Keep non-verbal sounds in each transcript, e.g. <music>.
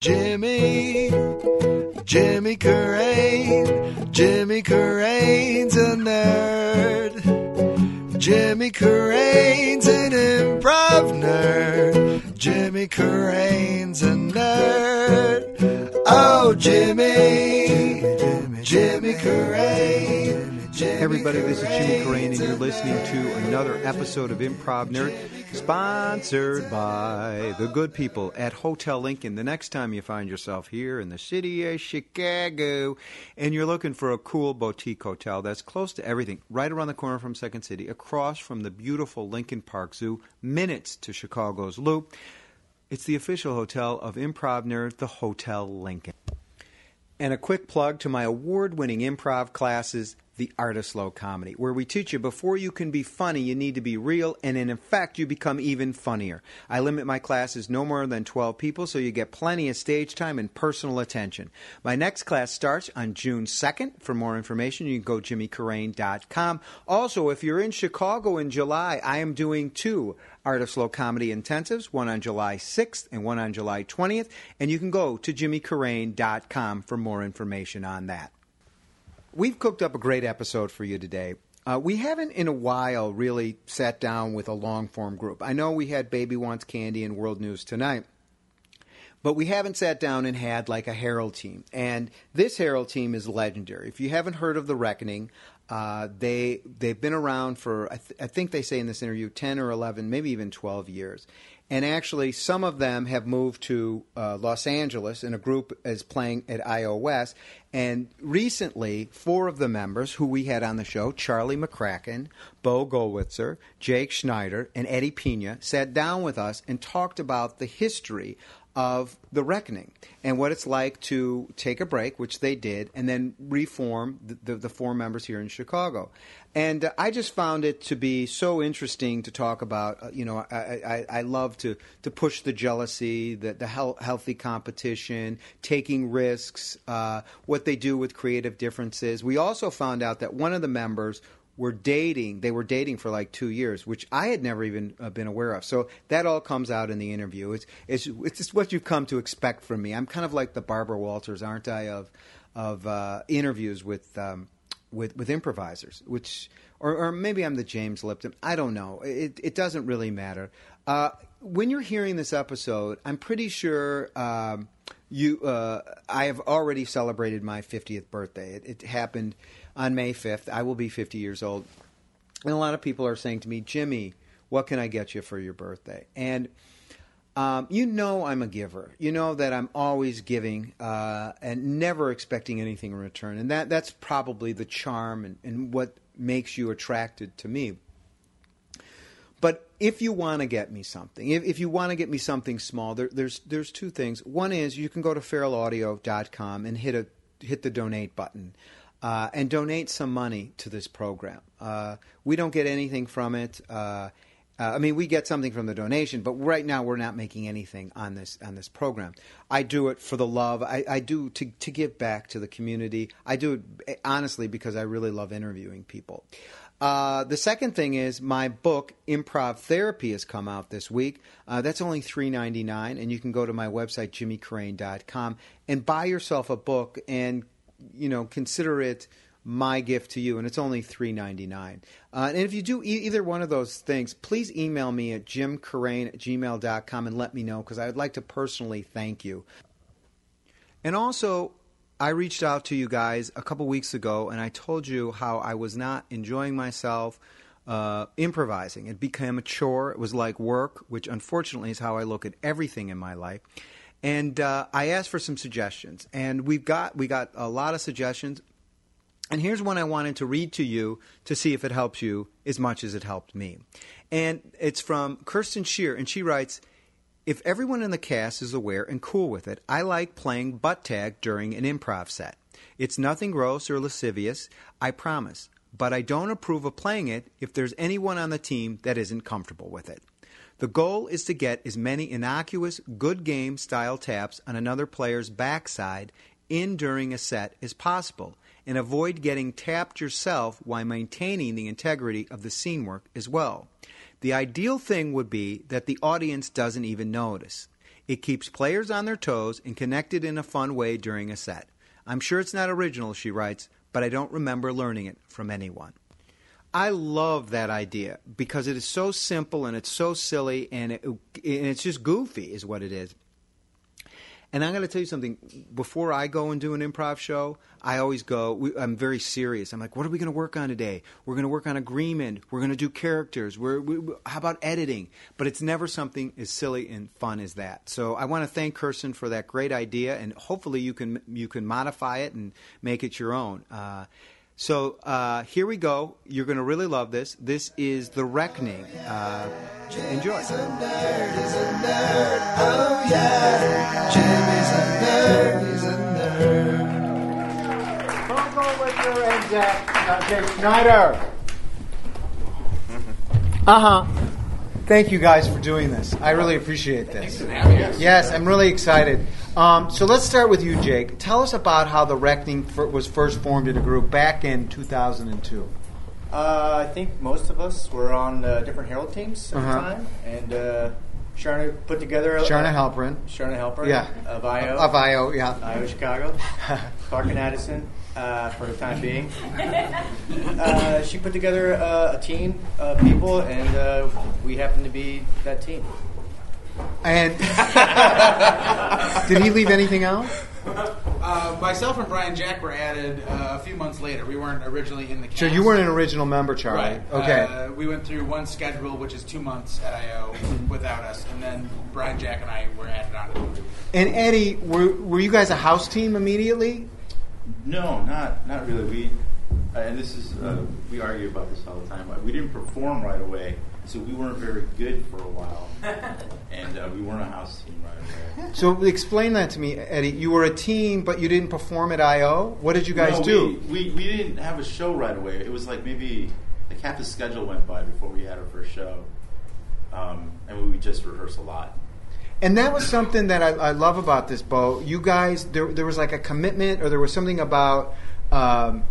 Jimmy, Jimmy Carrane, Jimmy Carrane's a nerd. Jimmy Carrane's an improv nerd. Jimmy Carrane's a nerd. Oh, Jimmy, Jimmy, Jimmy. Everybody, this is Jimmy Carrane, and you're listening to another episode of Improv Nerd, sponsored by the good people at Hotel Lincoln. The next time you find yourself here in the city of Chicago and you're looking for a cool boutique hotel that's close to everything, right around the corner from Second City, across from the beautiful Lincoln Park Zoo, minutes to Chicago's Loop, it's the official hotel of Improv Nerd, the Hotel Lincoln. And a quick plug to my award winning improv classes, The Art of Slow Comedy, where we teach you before you can be funny, you need to be real, and in effect, you become even funnier. I limit my classes no more than 12 people, so you get plenty of stage time and personal attention. My next class starts on June 2nd. For more information, you can go jimmycarrane.com. Also, if you're in Chicago in July, I am doing two Art of Slow Comedy intensives, one on July 6th and one on July 20th, and you can go to jimmycarrane.com for more information on that. We've cooked up a great episode for you today. Uh, we haven't in a while really sat down with a long form group. I know we had Baby Wants Candy and World News tonight, but we haven't sat down and had like a Harold team. And this Harold team is legendary. If you haven't heard of The Reckoning, uh, they they've been around for I, th- I think they say in this interview ten or eleven, maybe even twelve years, and actually some of them have moved to uh, Los Angeles, and a group is playing at iOS. And recently, four of the members who we had on the show, Charlie McCrackin, Beau Golwitzer, Jake Schneider, and Eddie Pina, sat down with us and talked about the history of the reckoning and what it's like to take a break, which they did, and then reform the, the, the four members here in Chicago. And uh, I just found it to be so interesting to talk about. Uh, you know, I, I, I love to, to push the jealousy, the, the health, healthy competition, taking risks, uh, what they do with creative differences. We also found out that one of the members were dating. They were dating for like two years, which I had never even uh, been aware of. So that all comes out in the interview. It's it's it's just what you've come to expect from me. I'm kind of like the Barbara Walters, aren't I? Of of uh, interviews with um, with with improvisers, which or, or maybe I'm the James Lipton. I don't know. It it doesn't really matter. Uh, when you're hearing this episode, I'm pretty sure. Um, you, uh, I have already celebrated my 50th birthday. It, it happened on May 5th. I will be 50 years old. And a lot of people are saying to me, Jimmy, what can I get you for your birthday? And um, you know I'm a giver. You know that I'm always giving uh, and never expecting anything in return. And that, that's probably the charm and, and what makes you attracted to me. But if you want to get me something, if, if you want to get me something small, there, there's there's two things. One is you can go to feralaudio.com and hit a hit the donate button. Uh, and donate some money to this program. Uh, we don't get anything from it. Uh, I mean, we get something from the donation, but right now we're not making anything on this on this program. I do it for the love. I, I do to to give back to the community. I do it honestly because I really love interviewing people. Uh, the second thing is my book improv therapy has come out this week uh, that's only $3.99 and you can go to my website jimmycarrane.com and buy yourself a book and you know, consider it my gift to you, and it's only three ninety nine. Uh, and if you do e- either one of those things, please email me at jimcarrane at gmail.com and let me know because I would like to personally thank you. And also, I reached out to you guys a couple weeks ago and I told you how I was not enjoying myself uh, improvising. It became a chore, it was like work, which unfortunately is how I look at everything in my life and uh, I asked for some suggestions, and we've got we got a lot of suggestions. And here's one I wanted to read to you to see if it helps you as much as it helped me. And it's from Kirsten Shear, and she writes If everyone in the cast is aware and cool with it, I like playing butt tag during an improv set. It's nothing gross or lascivious, I promise, but I don't approve of playing it if there's anyone on the team that isn't comfortable with it. The goal is to get as many innocuous, good game style taps on another player's backside in during a set as possible, and avoid getting tapped yourself while maintaining the integrity of the scene work as well. The ideal thing would be that the audience doesn't even notice. It keeps players on their toes and connected in a fun way during a set. I'm sure it's not original, she writes, but I don't remember learning it from anyone. I love that idea because it is so simple and it's so silly and, it, and it's just goofy, is what it is. And I'm going to tell you something. Before I go and do an improv show, I always go, we, I'm very serious. I'm like, what are we going to work on today? We're going to work on agreement. We're going to do characters. We're, we, how about editing? But it's never something as silly and fun as that. So I want to thank Kirsten for that great idea, and hopefully you can, you can modify it and make it your own. Uh, so uh, here we go. You're going to really love this. This is The Reckoning. Uh, enjoy. Jimmy's a nerd, he's a nerd, oh yeah. Jimmy's a nerd, he's a nerd. Coco Wicker and uh, Jake Schneider. <laughs> Uh huh. Thank you guys for doing this. I really appreciate this. Yes, I'm really excited. Um, so let's start with you, Jake. Tell us about how the Reckoning fir- was first formed in a group back in 2002. Uh, I think most of us were on uh, different Harold teams at Uh-huh. the time, and uh, Charna put together. a, Charna uh, Halpern. Charna Helper. Yeah. Of IO. Of IO, yeah. IO Chicago. <laughs> Clark and Addison uh, for the time being. <laughs> Uh, she put together uh, a team of people, and uh, we happen to be that team. And <laughs> did he leave anything out? Uh, myself and Brian Jack were added uh, a few months later. We weren't originally in the cast. So you weren't an original member, Charlie. Right. Okay. Uh, we went through one schedule, which is two months at IO without us, and then Brian Jack and I were added on to the group. and Eddie, were, were you guys a house team immediately? No, not not really. We uh, and this is uh, we argue about this all the time. We didn't perform right away, so we weren't very good for a while, <laughs> and uh, we weren't a house team right away. So explain that to me, Eddie. You were a team, but you didn't perform at IO. What did you guys No, do? We, we we didn't have a show right away. It was like maybe like half the schedule went by before we had our first show, um, and we would just rehearse a lot. And that was something that I, I love about this, Beau. You guys, there, there was like a commitment, or there was something about um,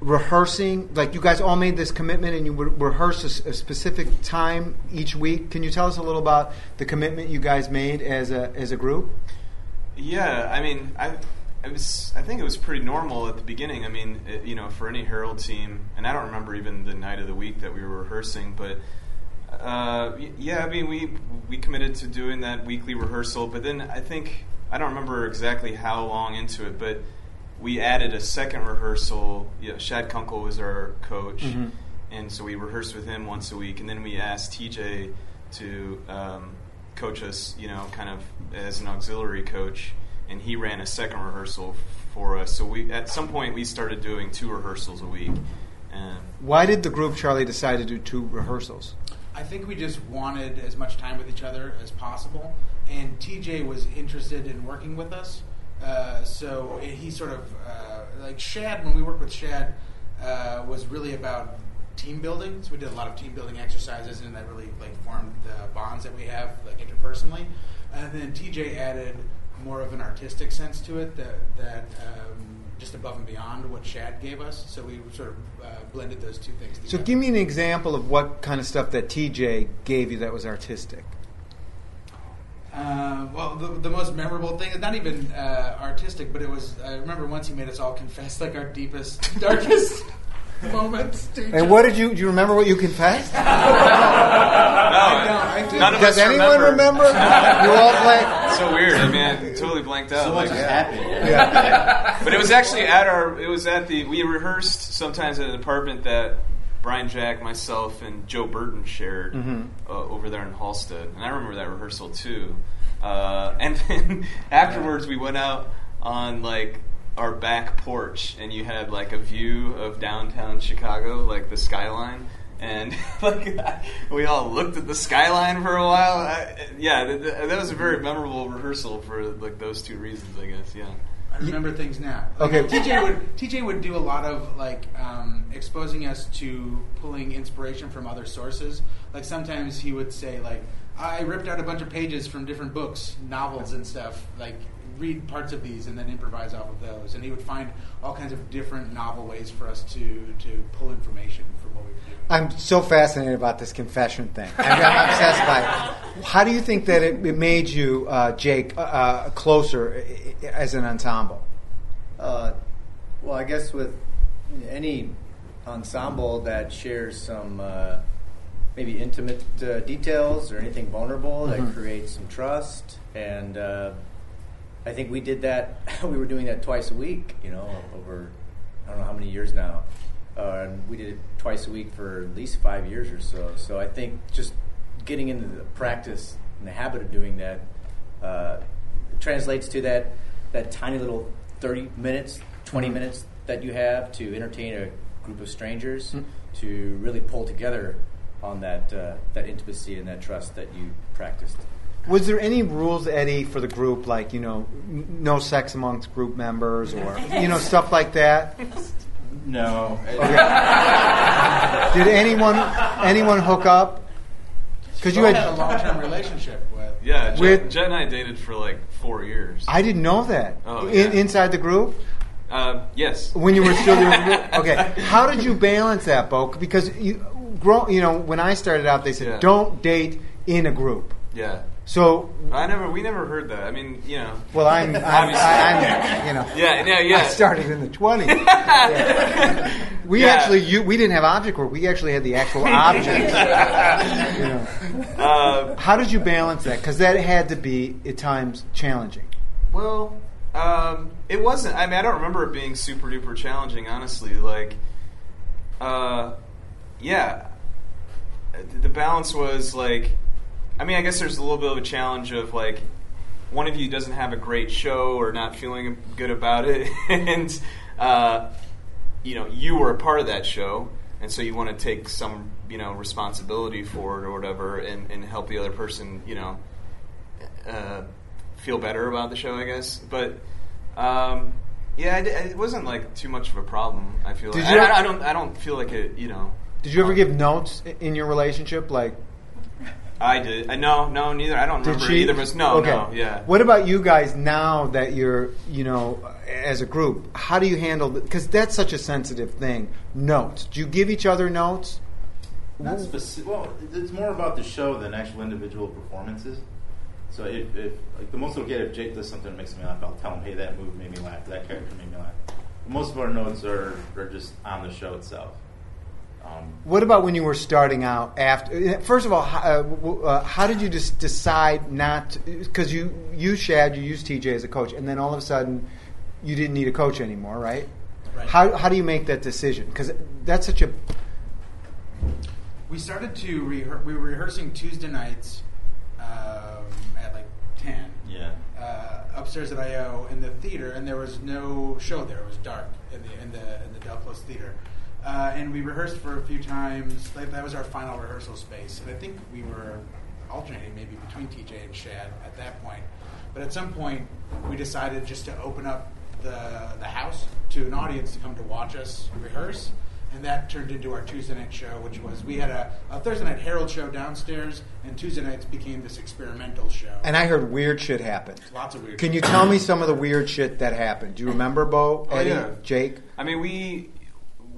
rehearsing. Like you guys all made this commitment, and you would rehearse a, specific time each week. Can you tell us a little about the commitment you guys made as a as a group? Yeah, I mean, I, I was, I think it was pretty normal at the beginning. I mean, it, you know, for any Harold team, and I don't remember even the night of the week that we were rehearsing, but uh, yeah, I mean, we we committed to doing that weekly rehearsal, but then I think I don't remember exactly how long into it, but we added a second rehearsal. Yeah, Shad Kunkel was our coach, Mhm. and so we rehearsed with him once a week, and then we asked TJ to um, coach us, you know, kind of as an auxiliary coach, and he ran a second rehearsal for us. So we at some point we started doing two rehearsals a week, and Why did the group, Charlie, decide to do two rehearsals? I think we just wanted as much time with each other as possible, and TJ was interested in working with us. Uh, so he sort of uh, like Shad. When we worked with Shad, uh, was really about team building. So we did a lot of team building exercises, and that really like formed the bonds that we have like interpersonally. And then TJ added more of an artistic sense to it that that um, just above and beyond what Shad gave us. So we sort of uh, blended those two things together. So give me an example of what kind of stuff that TJ gave you that was artistic. Uh, well, the, the most memorable thing is not even uh, artistic, but it was. I remember once he made us all confess like our deepest, <laughs> darkest <laughs> moments. And what did you do? You remember what you confessed? <laughs> I don't. I do. none of Does us anyone remember? you all play. so weird. I mean, I totally blanked out. So much like- has happened. Yeah. but it was actually at our. It was at the. We rehearsed sometimes at an apartment that Brian Jack, myself, and Joe Burton shared Mhm. uh, over there in Halsted, and I remember that rehearsal too. Uh, <laughs> and then afterwards, we went out on like our back porch, and you had like a view of downtown Chicago, like the skyline. And <laughs> like we all looked at the skyline for a while. I, yeah, th- th- that was a very memorable rehearsal for like those two reasons, I guess. Yeah. I remember things now. Okay. TJ would TJ would do a lot of like um, exposing us to pulling inspiration from other sources. Like sometimes he would say like I ripped out a bunch of pages from different books, novels and stuff. Like read parts of these and then improvise off of those. And he would find all kinds of different novel ways for us to to pull information from what we were doing. I'm so fascinated about this confession thing. I'm, I'm obsessed by it. How do you think that it, it made you, uh, Jake, uh, uh, closer as an ensemble? Uh, well, I guess with any ensemble that shares some uh, maybe intimate uh, details or anything vulnerable Mhm. that creates some trust, and uh, I think we did that. <laughs> we were doing that twice a week, you know, over I don't know how many years now. Uh, and we did it twice a week for at least five years or so. So I think just getting into the practice and the habit of doing that uh, translates to that that tiny little thirty minutes, 20 minutes that you have to entertain a group of strangers Mm. to really pull together on that uh, that intimacy and that trust that you practiced. Was there any rules, Eddie, for the group, like you know, n- no sex amongst group members, or you know, stuff like that? No. Did anyone anyone hook up? Because you had, had a long term relationship with. Yeah, Jet, With- Jet and I dated for like four years. I didn't know that. Oh, In, yeah. inside the group, Uh, yes. when you were still doing the. Okay, <laughs> how did you balance that, Beau? Because you grow, you know, when I started out, they said Yeah. don't date in a group. Yeah. So, I never. We never heard that. I mean, you know. well, I'm, I'm. I'm, you know. <laughs> Yeah. Yeah. Yeah. I started in the 20s. <laughs> We Yeah. actually, you, we didn't have object work. We actually had the actual <laughs> objects. you know. Uh, How did you balance that? Because that had to be at times challenging. Well, um, it wasn't. I mean, I don't remember it being super duper challenging, honestly. Like, uh, yeah, the balance was like, I mean, I guess there's a little bit of a challenge of like, one of you doesn't have a great show or not feeling good about it, <laughs> and uh, you know you were a part of that show, and so you want to take some you know responsibility for it or whatever, and, and help the other person, you know, uh, feel better about the show, I guess. But um, yeah, I di- it wasn't like too much of a problem. I feel Did like you- I, I don't I don't feel like it. You know, Did you ever give notes in your relationship? Like, I did. I no no neither. I don't did remember she? either of us. No okay. no yeah. What about you guys now that you're, you know, as a group? How do you handle? Because that's such a sensitive thing. Notes. Do you give each other notes? Not specific. Well, it's more about the show than actual individual performances. So if, if like the most I'll get if Jake does something that makes me laugh, I'll tell him, "Hey, that move made me laugh. That character made me laugh." But most of our notes are are just on the show itself. Um, What about when you were starting out? After first of all, how, uh, uh, how did you just decide not? Because you used Shad, you used TJ as a coach, and then all of a sudden, you didn't need a coach anymore, right? Right. How how do you make that decision? Because that's such a We started to rehearse. We were rehearsing Tuesday nights um, at like ten. yeah. uh, upstairs at IO in the theater, and there was no show there. It was dark in the in the in the Del Close Theater, uh, and we rehearsed for a few times. Like, that was our final rehearsal space, and I think we were alternating maybe between TJ and Shad at that point. But at some point, we decided just to open up the the house to an audience to come to watch us rehearse. And that turned into our Tuesday night show, which was we had a, a Thursday night Harold show downstairs, and Tuesday nights became this experimental show. and I heard weird shit happen. Lots of weird. Can you tell me some of the weird shit that happened? Do you remember, Beau, Oh, Eddie, yeah. Jake? I mean, we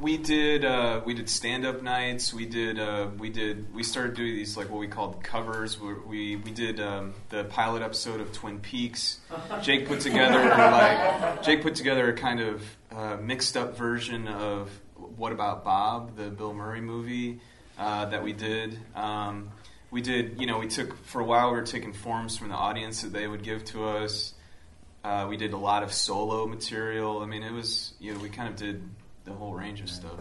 we did uh, we did stand up nights. We did uh, we did we started doing these like what we called covers. Where we we did um, the pilot episode of Twin Peaks. <laughs> Jake put together like Jake put together a kind of uh, mixed up version of What About Bob, the Bill Murray movie uh, that we did. Um, we did, you know, we took for a while. We were taking forms from the audience that they would give to us. Uh, we did a lot of solo material. I mean, it was you know we kind of did the whole range of stuff.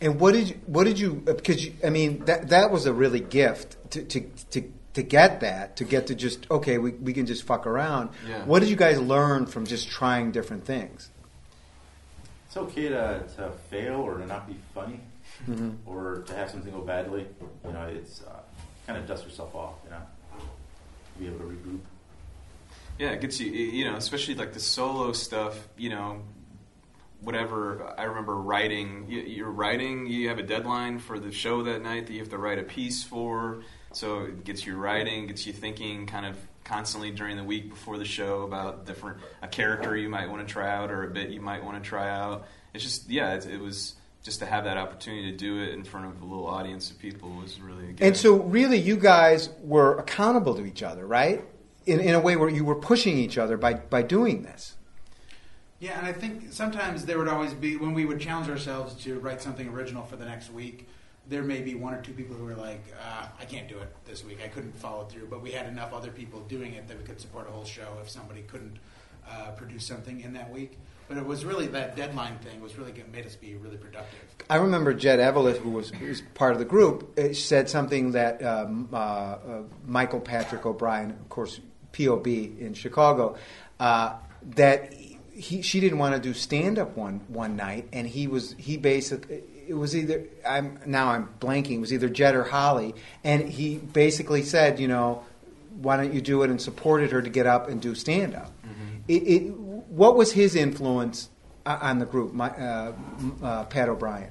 And what did you, what did you? Because you, I mean, that that was a really gift to to to, to get that to get to just okay, we we can just fuck around. Yeah. What did you guys learn from just trying different things? It's okay to, to fail or to not be funny Mm-hmm. or to have something go badly. You know, it's uh, kind of dust yourself off. You know, be able to regroup. Yeah, it gets you. You know, especially like the solo stuff. You know, whatever. I remember writing. you- You're writing. You have a deadline for the show that night that you have to write a piece for. So it gets you writing, gets you thinking, kind of constantly during the week before the show about different a character you might want to try out or a bit you might want to try out. It's just yeah, it, it was just to have that opportunity to do it in front of a little audience of people was really good. And so, really, you guys were accountable to each other, right? In, in a way where you were pushing each other by, by doing this. Yeah, and I think sometimes there would always be when we would challenge ourselves to write something original for the next week. There may be one or two people who were like, uh, "I can't do it this week. I couldn't follow through." But we had enough other people doing it that we could support a whole show if somebody couldn't uh, produce something in that week. But it was really that deadline thing was really made us be really productive. I remember Jet Eveleth, who was, who was part of the group, uh, said something that um, uh, uh, Michael Patrick O'Brien, of course, POB in Chicago, uh, that he, she didn't want to do stand up one one night, and he was he basically it was either I'm now I'm blanking it was either Jet or Holly, and he basically said, you know, why don't you do it and supported her to get up and do stand up. It, it, what was his influence uh, on the group, my, uh, uh, Pat O'Brien?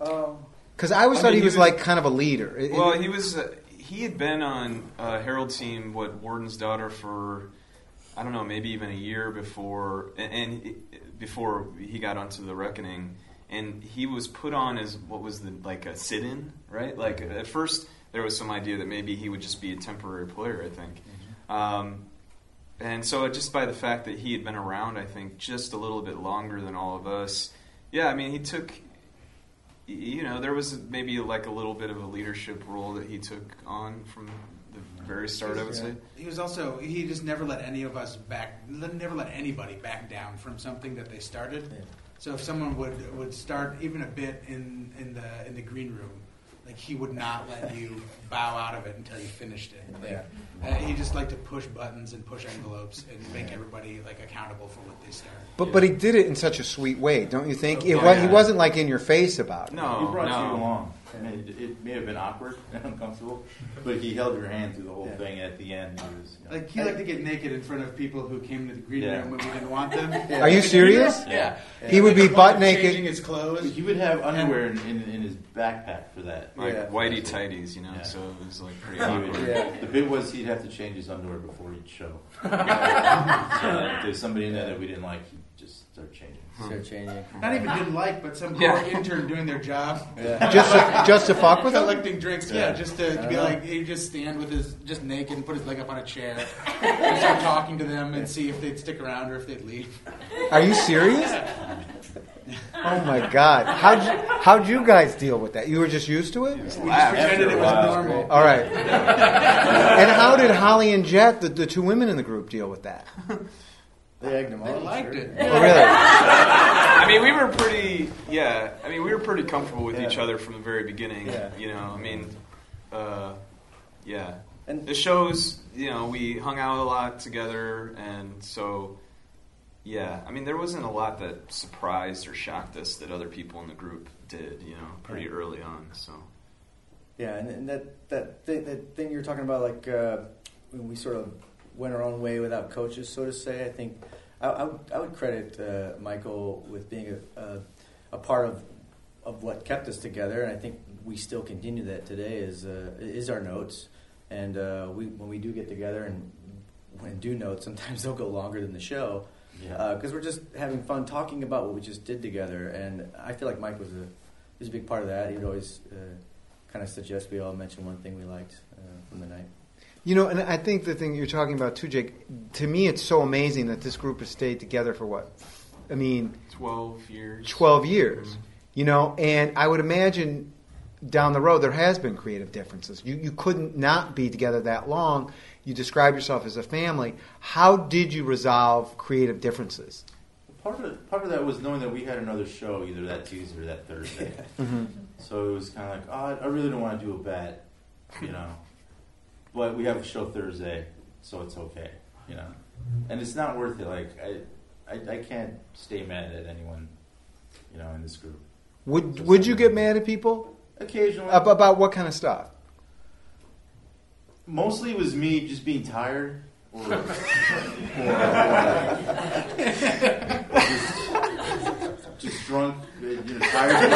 Um, Because I always I thought mean, he he was was- like kind of a leader. It- Well, it- he was. Uh, he had been on uh, Harold team, what Warden's daughter for, I don't know, maybe even a year before, and, and he- before he got onto the Reckoning, and he was put on as what was the like a sit-in, right? Like at first there was some idea that maybe he would just be a temporary player. I think. Um, and so just by the fact that he had been around, I think just a little bit longer than all of us. Yeah, I mean, he took. You know, there was maybe like a little bit of a leadership role that he took on from very start. I would say. He was also he just never let any of us back, never let anybody back down from something that they started. Yeah. So if someone would would start even a bit in in the in the green room, like he would not let <laughs> you bow out of it until you finished it. Like, Yeah. uh, he just liked to push buttons and push envelopes and make everybody like accountable for what they start. but but he did it in such a sweet way, don't you think? It, Oh, wa- He wasn't like in your face about it. No, he brought no. you along. And it, it may have been awkward <laughs> and uncomfortable, but he held your hand through the whole Yeah. thing. At the end, he was you know, Like he liked to get naked in front of people who came to the green Yeah. room when we didn't want them. <laughs> Are you serious? Yeah. He would be Like, butt changing naked. his clothes. he would have underwear in, in, in his backpack for that. Like Yeah. whitey tighties, you know. Yeah. So it was like pretty He would- awkward. Yeah. The bit was he'd have to change his underwear before each show. <laughs> so that if there's somebody in there that we didn't like, he'd just start changing. Start changing. Not even didn't like, but some Yeah. intern doing their job. Yeah. <laughs> Just to, just to fuck with him? collecting drinks. Yeah, Yeah. just to, to be Uh-huh. like, he just stand with his just naked and put his leg up on a chair and start talking to them and see if they'd stick around or if they'd leave. Are you serious? <laughs> Oh my God! How'd you, how'd you guys deal with that? You were just used to it. We just Laugh. pretended it was while, normal. All right. And how did Holly and Jet, the, the two women in the group, deal with that? <laughs> They egged them They liked sure. it. Oh, really? I mean, we were pretty. Yeah, I mean, we were pretty comfortable with Yeah. each other from the very beginning. Yeah. You know, I mean, uh, yeah. And the shows, you know, we hung out a lot together, and so, yeah. I mean, there wasn't a lot that surprised or shocked us that other people in the group did, you know, pretty early on. So, Yeah, and, and that that thing, that thing you're talking about, like uh, when we sort of went our own way without coaches, so to say. I think I, I, would, I would credit uh, Michael with being a, a, a part of of what kept us together, and I think we still continue that today. Is uh, is our notes, and uh, we when we do get together and when do notes, sometimes <laughs> they'll go longer than the show Yeah. because we're just having fun talking about what we just did together. And I feel like Mike was a was a big part of that. He would always uh, kind of suggest we all mention one thing we liked uh, from the night. You know, and I think the thing you're talking about too, Jake. To me, it's so amazing that this group has stayed together for what? I mean, 12 years. 12 years. Mhm. You know, and I would imagine down the road there has been creative differences. You you couldn't not be together that long. You describe yourself as a family. How did you resolve creative differences? Part of part of that was knowing that we had another show either that Tuesday or that Thursday. <laughs> So it was kind of like, oh, I really don't want to do a bet, you know. But we have a show Thursday, so it's okay, you know. And it's not worth it. Like I, I, I can't stay mad at anyone, you know, in this group. Would would you get mad at people Occasionally, Ab- about what kind of stuff? mostly it was me just being tired, or, or <laughs> just, just drunk, uh, you know, tired,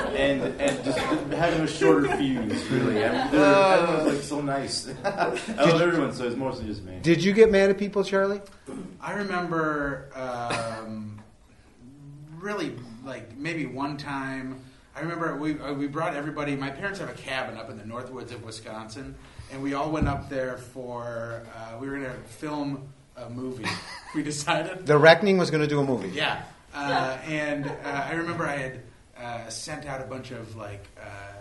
<laughs> and and just having a shorter fuse. Really, I mean, everyone's like so nice. <laughs> I love everyone, so it's mostly just me. Did you get mad at people, Charlie? I remember um, really like maybe one time. I remember we uh, we brought everybody. My parents have a cabin up in the north woods of Wisconsin, and we all went up there for. Uh, we were going to film a movie. <laughs> we decided. The Reckoning was going to do a movie. Yeah, uh, and uh, I remember I had uh, sent out a bunch of like uh,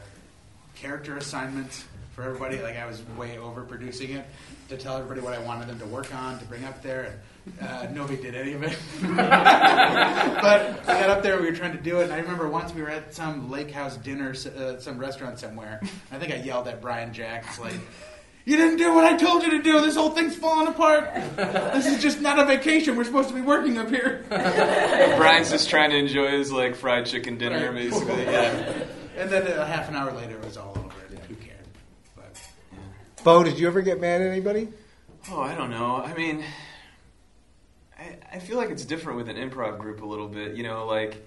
character assignments for everybody. Like I was way overproducing it to tell everybody what I wanted them to work on to bring up there, and uh, nobody did any of it. <laughs> but I got up there, we were trying to do it, and I remember once we were at some lake house dinner, uh, some restaurant somewhere. I think I yelled at Brian Jacks like. You didn't do what I told you to do. This whole thing's falling apart. This is just not a vacation. We're supposed to be working up here. <laughs> Brian's just trying to enjoy his like fried chicken dinner, Right. basically. <laughs> Yeah. And then a half an hour later, it was all over. Who cared? But Beau, did you ever get mad at anybody? Oh, I don't know. I mean, I, I feel like it's different with an improv group a little bit. You know, like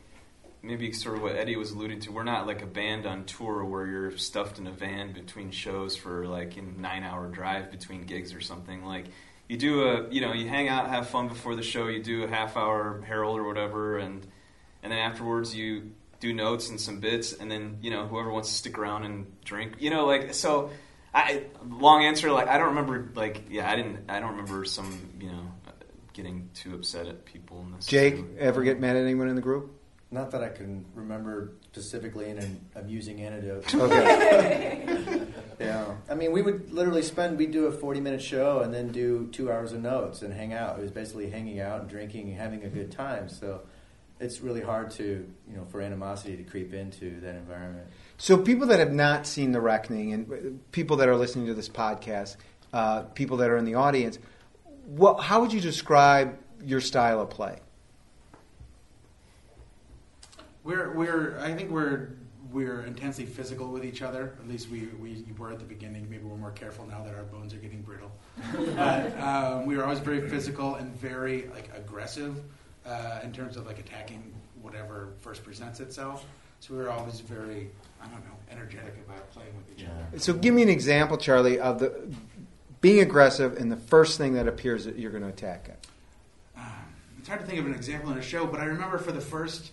maybe sort of what Eddie was alluding to. We're not like a band on tour where you're stuffed in a van between shows for like a nine hour drive between gigs or something. Like you do a, you know, you hang out, have fun before the show. You do a half hour Harold or whatever, and and then afterwards you do notes and some bits, and then you know whoever wants to stick around and drink. You know, like so. I long answer like I don't remember like yeah I didn't I don't remember some you know getting too upset at people. Jake, ever get mad at anyone in the group? Not that I can remember specifically in an amusing anecdote. <laughs> Okay. <laughs> Yeah, I mean, we would literally spend. We'd do a forty-minute show and then do two hours of notes and hang out. It was basically hanging out and drinking and having a good time. So it's really hard to, you know, for animosity to creep into that environment. So, people that have not seen The Reckoning and uh, people that are listening to this podcast, uh, people that are in the audience, what, how would you describe your style of play? We're we're I think we're we're intensely physical with each other. At least we, we were at the beginning. Maybe we're more careful now that our bones are getting brittle. <laughs> but um, we were always very physical and very like aggressive uh, in terms of like attacking whatever first presents itself. So we were always very I don't know energetic about playing with each other. So, give me an example, Charlie, of the being aggressive and the first thing that appears that you're going to attack it. Um, it's hard to think of an example in a show, but I remember for the first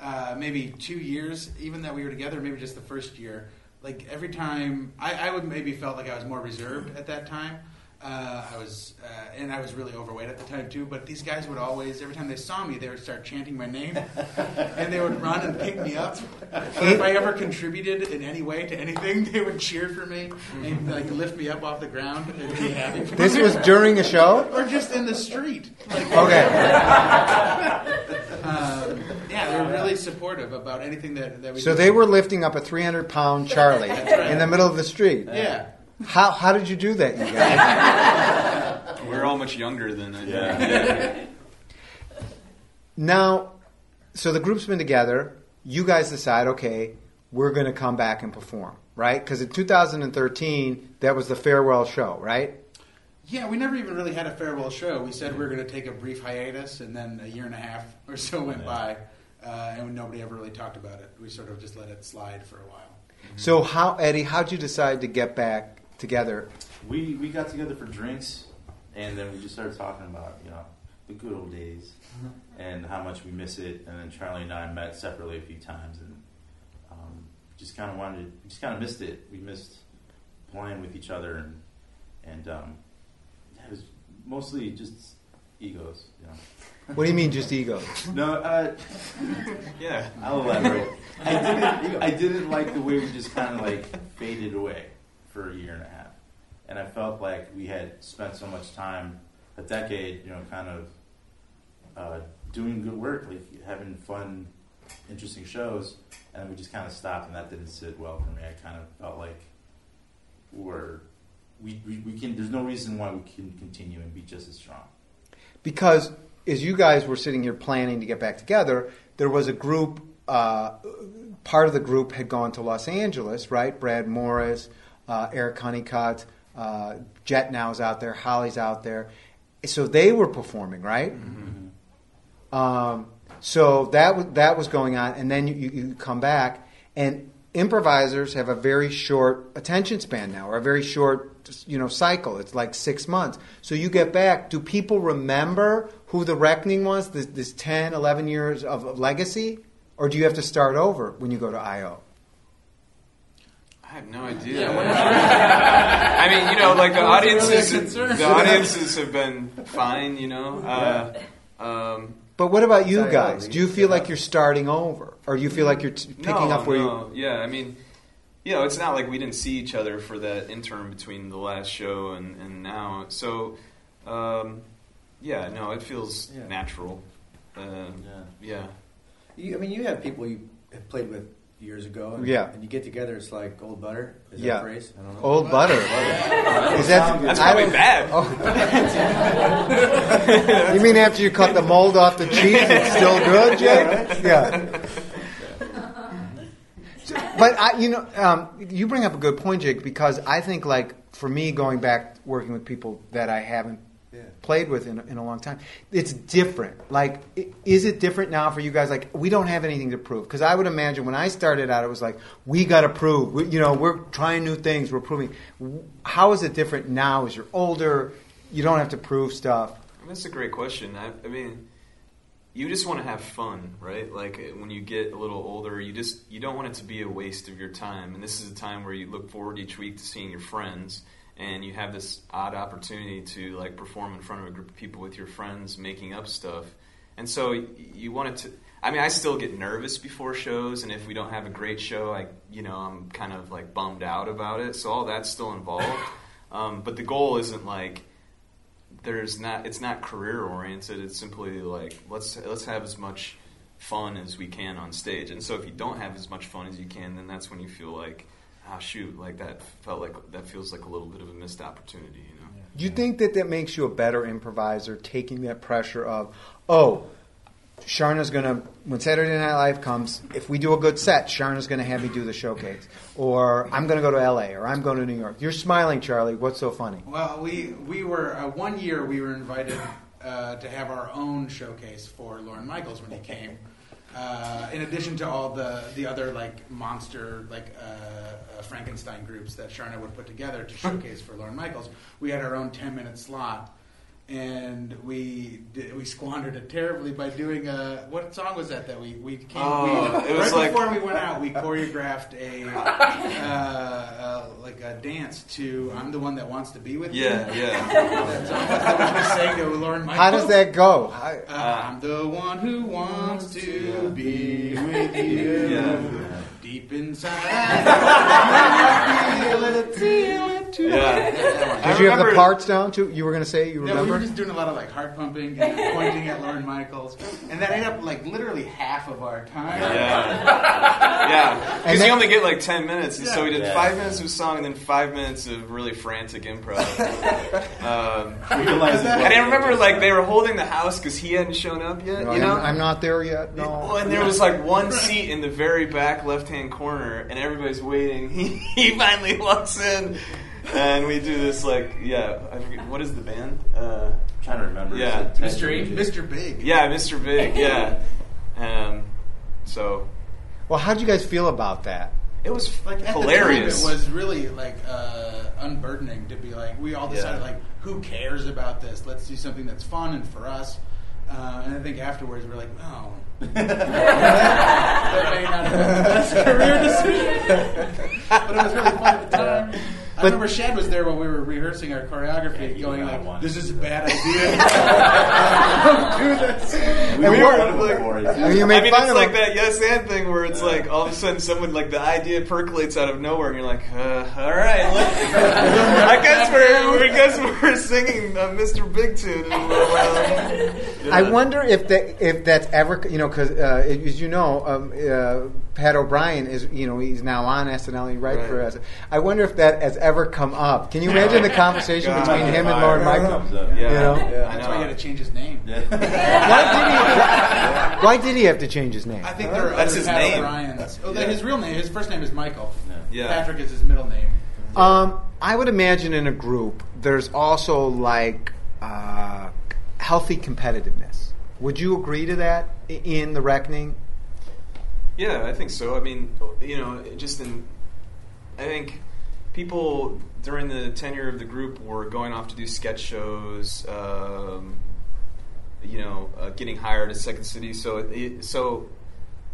uh, maybe two years, even that we were together, maybe just the first year, like every time I, I would maybe felt like I was more reserved at that time. Uh, I was, uh, and I was really overweight at the time too. But these guys would always, every time they saw me, they would start chanting my name, <laughs> and they would run and pick me up. Or if I ever contributed in any way to anything, they would cheer for me and like lift me up off the ground and be happy. For This me. was during a show? or just in the street. Like, Okay. <laughs> um, yeah, they were really supportive about anything that, that we So, did. they were lifting up a 300 pound Charlie right. in the middle of the street. Yeah. How, how did you do that, you guys? <laughs> We're all much younger than I Yeah. Now, so the group's been together. You guys decide, okay, we're going to come back and perform, right? Because in 2013, that was the farewell show, right? Yeah, we never even really had a farewell show. We said we were going to take a brief hiatus, and then a year and a half or so <laughs> went by, uh, and nobody ever really talked about it. We sort of just let it slide for a while. So, how, Eddie, how'd you decide to get back together? We we got together for drinks, and then we just started talking about you know the good old days and how much we miss it. And then Charlie and I met separately a few times, and um, just kind of wanted, we just kind of missed it. We missed playing with each other, and and um, it was mostly just egos, you know. What do you mean, just ego? <laughs> No, uh, <laughs> Yeah. I'll elaborate. I didn't. I didn't like the way we just kind of like faded away for a year and a half, and I felt like we had spent so much time, a decade, you know, kind of uh, doing good work, like having fun, interesting shows, and we just kind of stopped, and that didn't sit well for me. I kind of felt like we're we, we, we can. There's no reason why we can continue and be just as strong. Because as you guys were sitting here planning to get back together, there was a group. Uh, part of the group had gone to Los Angeles, right? Brad Morris, uh, Eric Honeycutt, uh, Jet now's out there, Holly's out there. So they were performing, right? Um, so that was that was going on, and then you, you, you come back, and improvisers have a very short attention span now, or a very short, you know, cycle. It's like six months. So you get back. Do people remember who the reckoning was? This, this 10, 11 years of, of legacy, or do you have to start over when you go to IO? I have no idea. <laughs> <laughs> I mean, you know, like the audiences, the audiences have been fine. You know, uh, um, But what about you guys? Do you feel like you're starting over, or do you feel like you're t- picking no, up where you no. Yeah, I mean, you know, it's not like we didn't see each other for that interim between the last show and, and now. So, um, yeah, no, it feels Yeah. natural. Uh, Yeah. yeah. You, I mean, you have people you have played with years ago. And, Yeah. And you get together, it's like old butter. Is Yeah. that phrase? I don't know. old butter? <laughs> Is that That's I probably don't- bad. Oh. <laughs> you mean after you cut the mold off the cheese, it's still good, Jake? Yeah. But I, you know, um, you bring up a good point, Jake, because I think, like, for me, going back working with people that I haven't Yeah. played with in, in a long time, it's different. Like, is it different now for you guys? Like, we don't have anything to prove because I would imagine when I started out, it was like we got to prove. We, you know, we're trying new things. We're proving. How is it different now? As you're older, you don't have to prove stuff. That's a great question. I, I mean, you just want to have fun, right? Like uh, when you get a little older, you just you don't want it to be a waste of your time. And this is a time where you look forward each week to seeing your friends, and you have this odd opportunity to like perform in front of a group of people with your friends, making up stuff. And so you want it to. I mean, I still get nervous before shows, and if we don't have a great show, I you know I'm kind of like bummed out about it. So all that's still involved. <laughs> Um, but the goal isn't like there's not it's not career oriented it's simply like let's let's have as much fun as we can on stage and so if you don't have as much fun as you can then that's when you feel like ah shoot like that felt like that feels like a little bit of a missed opportunity you know Do you think that that makes you a better improviser, taking that pressure of, oh, Charna's going to, when Saturday Night Live comes, if we do a good set, Charna's going to have me do the showcase. Or I'm going to go to LA, or I'm going to New York. You're smiling, Charlie. What's so funny? Well, we we were uh, one year we were invited uh, to have our own showcase for Lorne Michaels when he came. Uh, in addition to all the the other like monster like uh, uh, Frankenstein groups that Charna would put together to showcase for Lorne Michaels, we had our own ten minute slot, and we did, we squandered it terribly by doing a what song was that that we we came Oh, we, it was right like- before we went out we choreographed a <laughs> uh, uh, like a dance to I'm the one that wants to be with you. yeah yeah <laughs> That song that we sang to Lorne Michaels. How does that go? How- Uh, I'm the one who wants to be with you. Yeah. Deep inside, feel it, feel it too. yeah I Did you have the parts down too? You were going to say you No, we were just doing a lot of like heart pumping and <laughs> pointing at Lorne Michaels, and that ate up like literally half of our time. yeah <laughs> yeah because you only get like 10 minutes and so we did Yeah. five minutes of song and then five minutes of really frantic improv <laughs> um, Realize and I remember like they were holding the house because he hadn't shown up yet No, you know I'm, I'm not there yet. Well, No. and there was like one seat in the very back left-hand corner, and everybody's waiting. He, he finally walks in, and we do this like, yeah, I forget what is the band? Uh, trying to remember. Yeah. Is it Mystery. Mr. Big. yeah, Mr. Big, yeah. <laughs> Um, so Well, how would you guys feel about that? it was Like at hilarious. the time, it was really like uh, unburdening to be like we all decided Yeah. like who cares about this? Let's do something that's fun and for us. Uh, and I think afterwards we're like, oh, <laughs> <laughs> that may not have been the best career decision, but it was really fun at the time. I But- remember Shad was there when we were rehearsing our choreography, he going like, want "This is a bad <laughs> idea. Don't do this." We And were we're- looking for it. And I mean, fun it's of like him. that yes and thing where it's like all of a sudden someone like the idea percolates out of nowhere, and you're like, uh, all right, look, <laughs> I guess we're I guess we're singing uh, Mr. Big Tune. And we're, uh, I wonder if that if that's ever you know because uh, as you know um, uh, Pat O'Brien is you know he's now on SNL he writes for us. I wonder if that has ever come up. Can you imagine the <laughs> conversation God. between him and Lorne Michael? Yeah, You know? yeah, I That's <laughs> why he know. had to change his name. Why did he? Why did he have to change his name? I think there are That's other his Pat name. O'Briens. Oh, Yeah. his real name, his first name is Michael. Yeah. Patrick is his middle name. Um, I would imagine in a group there's also like uh, healthy competitiveness. Would you agree to that in the reckoning? Yeah, I think so. I mean, you know, just in, I think people during the tenure of the group were going off to do sketch shows. Um, you know, uh, getting hired at Second City. So, it, so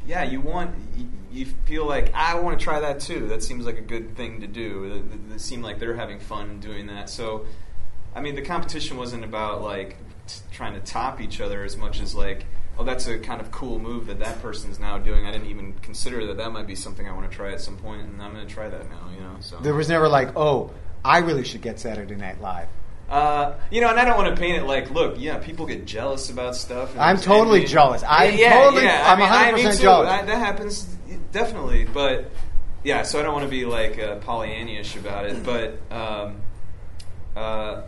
yeah, you want you, you feel like I want to try that too. That seems like a good thing to do. It, seemed like they're having fun doing that. So, I mean, the competition wasn't about like t- trying to top each other as much as like, oh, that's a kind of cool move that that person's now doing. I didn't even consider that that might be something I want to try at some point, and I'm going to try that now. You know, so There was never like, oh, I really should get Saturday Night Live. Uh, you know, and I don't want to paint it like, look, yeah, people get jealous about stuff. I'm totally envy. jealous. I'm yeah, totally- yeah. I'm I mean, I, 100% me too. jealous. I, that happens definitely, but yeah. So I don't want to be like uh, Pollyannish about it, but um, uh,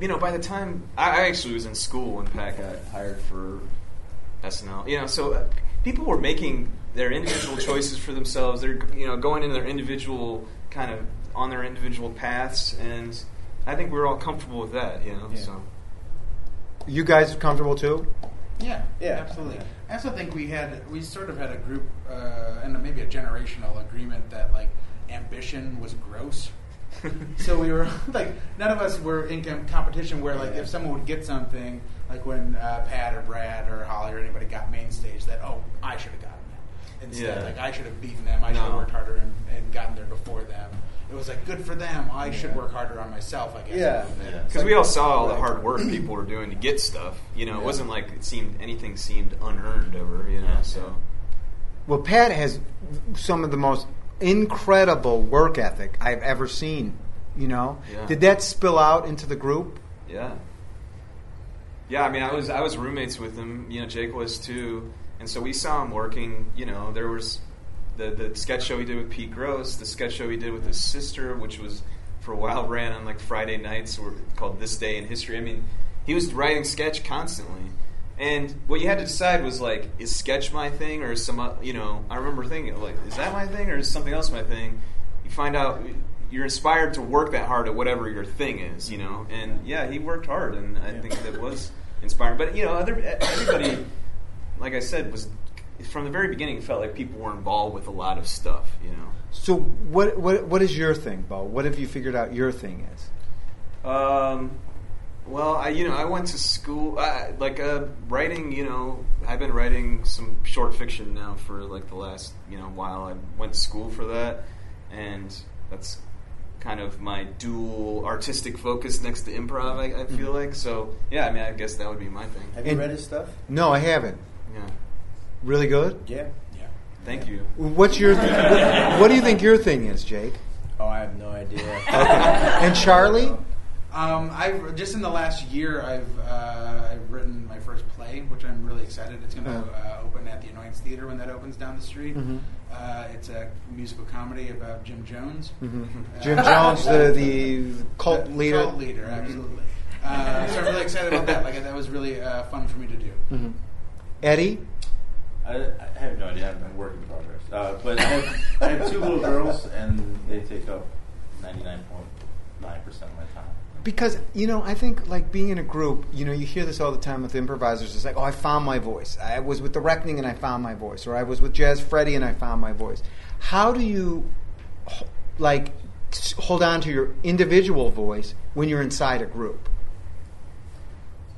you know, by the time I, I actually was in school when Pat got hired for SNL, you know, so uh, people were making their individual <coughs> choices for themselves. They're you know going into their individual kind of on their individual paths, and I think we were all comfortable with that. You know, Yeah. so You guys are comfortable too? Yeah, Yeah. absolutely. Yeah. I also think we had we sort of had a group uh, and maybe a generational agreement that like ambition was gross. <laughs> so we were <laughs> like none of us were in com- competition where like Yeah. if someone would get something like when uh, Pat or Brad or Holly or anybody got main stage that oh I should have gotten that instead Yeah. like I should have beaten them I should have worked harder and, and gotten there before them. It was like good for them. I should work harder on myself. I guess. Yeah. a little bit. Yeah. because we all saw all the hard work people were doing to get stuff. You know, it wasn't like it seemed anything seemed unearned over. You know, Yeah. so Well, Pat has some of the most incredible work ethic I've ever seen. You know, Yeah. did that spill out into the group? Yeah. Yeah, I mean, I was I was roommates with him. You know, Jake was too, and so we saw him working. You know, there was the the sketch show he did with Pete Gross, the sketch show he did with his sister, which was for a while ran on like Friday nights, or called This Day in History. I mean, he was writing sketch constantly, and what you had to decide was like, is sketch my thing, or is some you know? I remember thinking like, is that my thing, or is something else my thing? You find out you're inspired to work that hard at whatever your thing is, you know. And yeah, he worked hard, and I think that was inspiring. But you know, other everybody, like I said, was from the very beginning felt like people were involved with a lot of stuff, you know. So, what what what is your thing, Beau? What have you figured out your thing is? Um, well, I you know I went to school uh, like uh, writing. You know, I've been writing some short fiction now for like the last you know while. I went to school for that, and that's kind of my dual artistic focus next to improv. I, I feel like so. Yeah, I mean, I guess that would be my thing. Have you And- read his stuff? No, I haven't. Yeah. Really good. Yeah. Yeah. Thank you. What's your? what, what do you think your thing is, Jake? Oh, I have no idea. And Charlie? <laughs> Um, I've just in the last year, I've uh, I've written my first play, which I'm really excited. It's going to Uh. uh, open at the Annoyance Theater when that opens down the street. Mhm. Uh, it's a musical comedy about Jim Jones. Mhm. Uh, Jim Jones, the <laughs> the cult the leader. Cult leader, absolutely. Uh, so I'm really excited about that. Like that was really uh, fun for me to do. Mhm. Eddie. I, I have no idea. I'm a work in progress. Uh, but I have, I have two little girls, and they take up 99.9% of my time. Because you know, I think like being in a group, you know, you hear this all the time with improvisers. It's like, oh, I found my voice. I was with the Reckoning and I found my voice, or I was with Jazz Freddy and I found my voice. How do you like hold on to your individual voice when you're inside a group?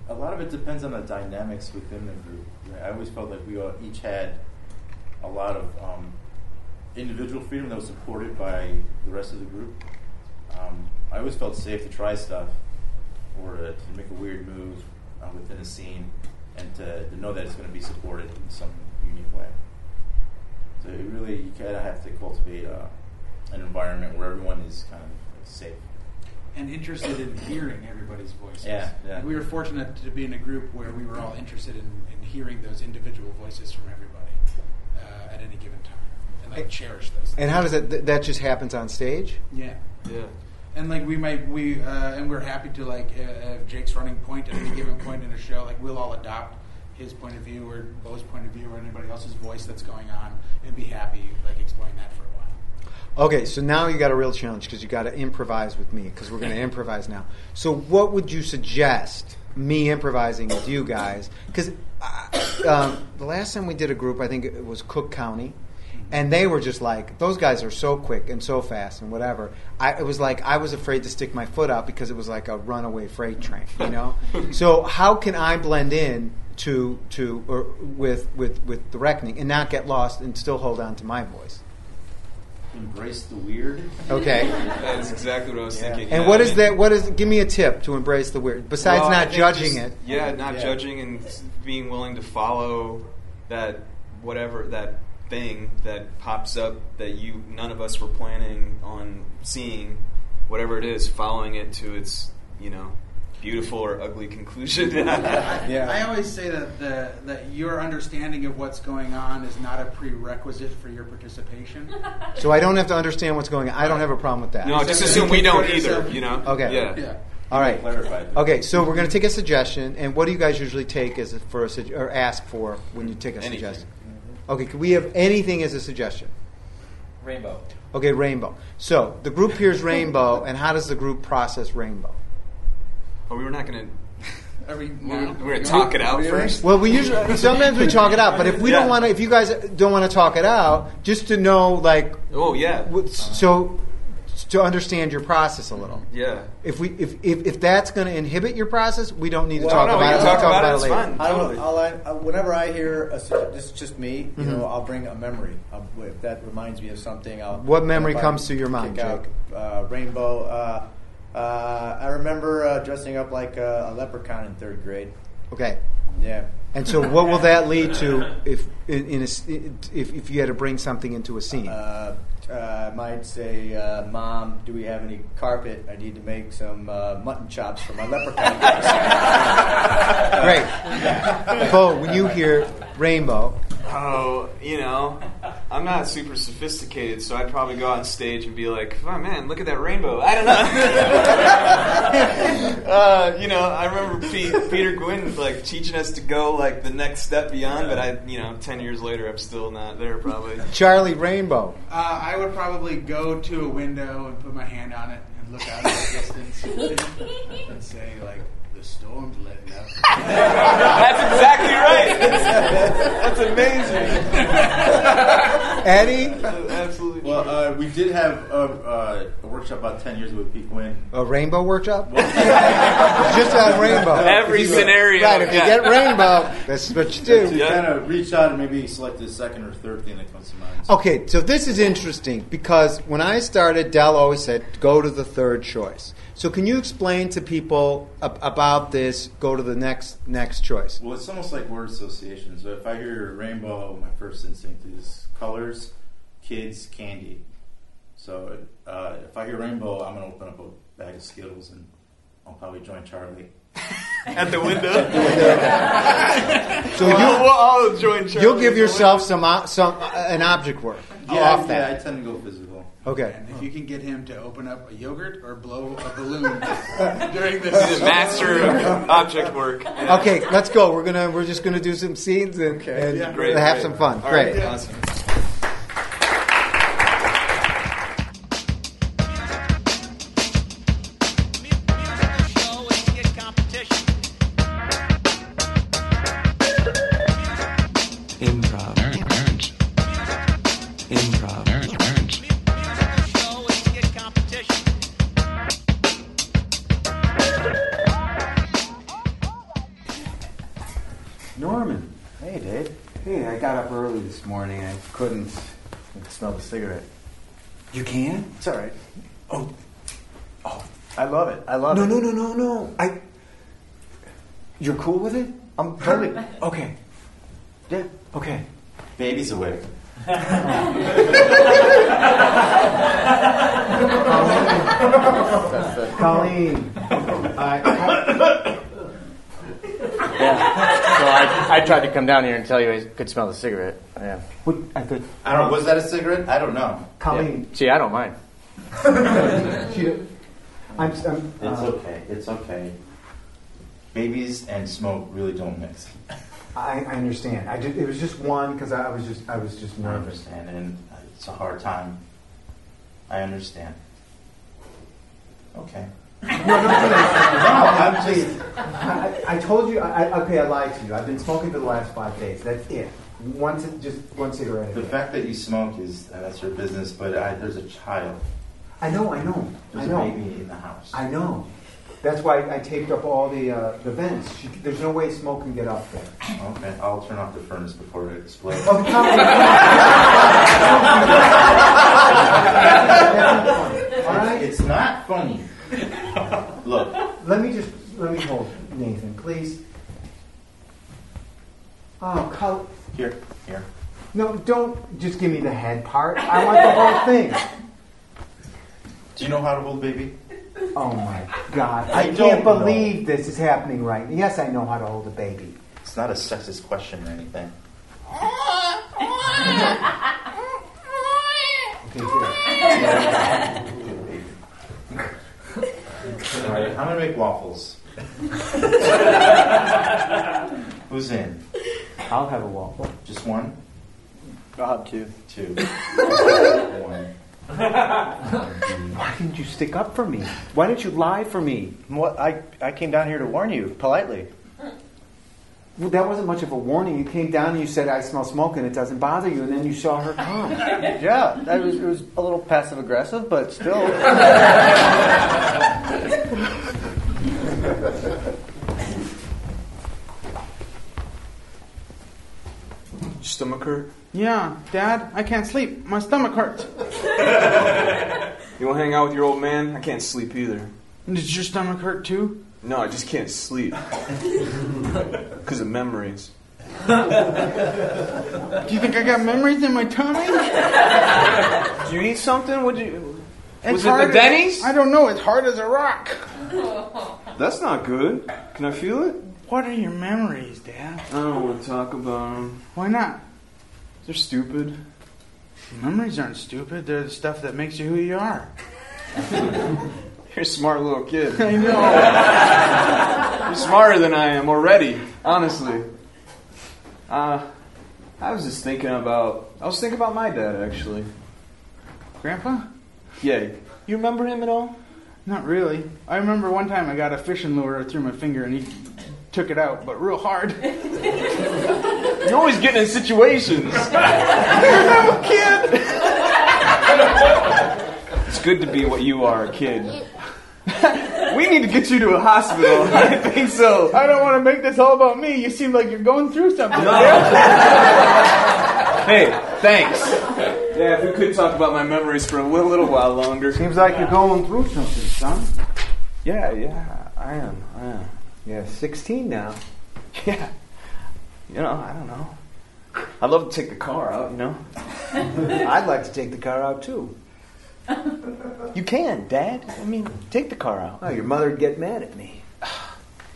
A lot of it depends on the dynamics within the group. I always felt like we all, each had a lot of um, individual freedom that was supported by the rest of the group. Um, I always felt safe to try stuff or to, to make a weird move uh, within a scene and to, to know that it's going to be supported in some unique way. So it really, you kind of have to cultivate uh, an environment where everyone is kind of safe. and interested in hearing everybody's voices. Yeah, yeah. We were fortunate to be in a group where we were all interested in, in hearing those individual voices from everybody uh, at any given time, and like cherish those. And how does that? th- That just happens on stage. Yeah. Yeah. And like we might we uh, and we're happy to like uh, if Jake's running point at any given point in a show, like we'll all adopt his point of view or Beau's point of view or anybody else's voice that's going on, and be happy like exploring that for a while. Okay, so now you got a real challenge because you got to improvise with me because we're going <laughs> to improvise now. So, what would you suggest me improvising with you guys? Because um, the last time we did a group, I think it was Cook County, and they were just like those guys are so quick and so fast and whatever. I, it was like I was afraid to stick my foot out because it was like a runaway freight train, you know. <laughs> so how can I blend in to to or with with with the reckoning and not get lost and still hold on to my voice? Embrace the weird. Okay. <laughs> That's exactly what I was thinking. And yeah, what I is mean- that? What is? Give me a tip to embrace the weird. Besides Well, not judging just- it. Yeah, not Yeah. judging and being willing to follow that whatever that thing that pops up that you none of us were planning on seeing, whatever it is, following it to its you know beautiful or ugly conclusion. <laughs> Yeah. I always say that the, that your understanding of what's going on is not a prerequisite for your participation. <laughs> So I don't have to understand what's going on. I don't have a problem with that. no, just Except assume we don't either. You know. Okay. Yeah. Yeah. All right. Clarified. Okay, so we're going to take a suggestion, and what do you guys usually take as a, for a sug- or ask for when you take a Anything. suggestion? Okay, can we have anything as a suggestion? Rainbow. Okay, rainbow. So the group hears rainbow, and how does the group process rainbow? Oh, we were not going to. Are we, We're, now? we're going to talk it out first. Well, we usually sometimes we talk it out, but if we Yeah. don't want to, if you guys don't want to talk it out, just to know, like, Oh yeah. what- so to understand your process a little. Yeah. If we if if, if that's going to inhibit your process, we don't need to Well, talk no, we about can it. talk We'll about it, it's later. fine. I don't Totally. know. I'll, I, whenever I hear a, this is just me, you Mhm. know, I'll bring a memory. I'll, if that reminds me of something, I'll. What memory if I comes to your mind, kick out, Uh, rainbow. Uh, uh, I remember uh, dressing up like a, a leprechaun in third grade. Okay. Yeah. And so, what will that lead to if in, in a s if if you had to bring something into a scene? Uh, uh, I might say, uh, Mom, do we have any carpet? I need to make some uh, mutton chops for my leprechaun. <laughs> Great. <laughs> Beau, when you hear rainbow, Oh, you know, I'm not super sophisticated, so I'd probably go on stage and be like, "Oh man, look at that rainbow!" I don't know. <laughs> uh, you know, I remember Pete, Peter Gwinn like teaching us to go like the next step beyond, but I, you know, ten years later, I'm still not there probably. Charlie Rainbow. Uh, I would probably go to a window and put my hand on it and look out at the distance and say, like, the storm's letting up. <laughs> That's exactly right. That's amazing. <laughs> Eddie, Absolutely. Well, uh, we did have a, uh, a workshop about ten years ago with Pete Gwinn. a rainbow workshop. <laughs> Just on rainbow. Every If you- scenario, Right. If you yeah. get rainbow, that's what you To do. Yeah. kind of reach out and maybe select the second or third thing that comes to mind. Okay, so this is interesting because when I started, Del always said, go to the third choice. So can you explain to people ab- about this? Go to the next next choice. Well, it's almost like word association. So if I hear rainbow, my first instinct is colors, kids, candy. So uh, if I hear rainbow, I'm going to open up a bag of Skittles and I'll probably join Charlie. <laughs> At the window. <laughs> So we'll, you we'll all join. Charlie you'll give yourself some some uh, an object work Yeah, off yeah, I tend to go physical. Okay. And if you can get him to open up a yogurt or blow a balloon <laughs> during window. this. The master of object work. Yeah. Okay, let's go. We're gonna we're just gonna do some scenes and, and yeah. Great, have great. some fun. All Great. right, awesome. This morning. I couldn't smell the cigarette. You can? It's all right. Oh, oh, I love it. I love No, it. no, no, no, no. No. I. You're cool with it? I'm totally. <laughs> Okay. Yeah. Okay. Baby's awake. That's the, Colleen. I, yeah. So I, I tried to come down here and tell you I could smell the cigarette. Yeah. what, I thought. I don't know. Was that a cigarette? I don't know. Colleen. See, I don't mind. <laughs> She, I'm. I'm It's uh, okay. It's okay. Babies and smoke really don't mix. I, I understand. I just, it was just one because I was just I was just I nervous. understand, and it's a hard time. I understand. Okay. No, do that. <laughs> I'm just. I, I I told you. I, I- okay, I lied to you. I've been smoking for the last five days. That's it. One, just one cigarette. The fact that you smoke is uh, that's your business, but I, there's a child, I know. I know. I there's know. a baby in the house. I know. That's why I taped up all the uh, the vents. She, there's no way smoke can get up there. Okay, I'll turn off the furnace before it explodes. Oh, come on. <laughs> All right. It's not funny. <laughs> Look, Let me just let me hold Nathan, please. Oh, col- here, here. no! Don't just give me the head part. I want the whole thing. Do you know how to hold a baby? Oh my God! I I, don't can't know. believe this is happening right. Yes, I know how to hold a baby. It's not a sexist question or anything. <laughs> Okay, here. <laughs> All right, I'm gonna make waffles. <laughs> Who's in? I'll have a waffle. Just one? I'll have two. Two. <laughs> one. Why didn't you stick up for me? Why didn't you lie for me? What I I came down here to warn you politely. Well, that wasn't much of a warning. You came down and you said, "I smell smoke," and it doesn't bother you, and then you saw her come. Oh. <laughs> Yeah, that was it was a little passive aggressive, but still. <laughs> Stomach hurt? Yeah, Dad, I can't sleep. My stomach hurts. <laughs> You want to hang out with your old man? I can't sleep either. Does your stomach hurt too? No, I just can't sleep. <laughs> Because of memories. Do you think I got memories in my tummy? Do you eat something? Would you? It's Was it hard the as- Denny's? I don't know. It's hard as a rock. That's not good. Can I feel it? What are your memories, Dad? I don't want to talk about them. Why not? They're stupid. Memories aren't stupid. They're the stuff that makes you who you are. <laughs> You're a smart little kid. <laughs> I know. <laughs> You're smarter than I am already, honestly. Uh, I was just thinking about. I was thinking about my dad, actually. Grandpa? Yeah. You remember him at all? Not really. I remember one time I got a fishing lure through my finger and he took it out, but real hard. <laughs> You're always getting in situations. I'm a kid. it's good to be what you are, a kid. <laughs> we need to get you to a hospital. <laughs> I think so. I don't want to make this all about me. You seem like you're going through something. No. Hey, thanks. Yeah, if we could talk about my memories for a little, little while longer. Seems like you're going through something, son. Yeah, yeah, I am. I am. Yeah, 16 now. <laughs> Yeah. You know, I don't know. I'd love to take the car out, you know? I'd like to take the car out too. You can, Dad. I mean, take the car out. Oh, your mother'd get mad at me. <sighs>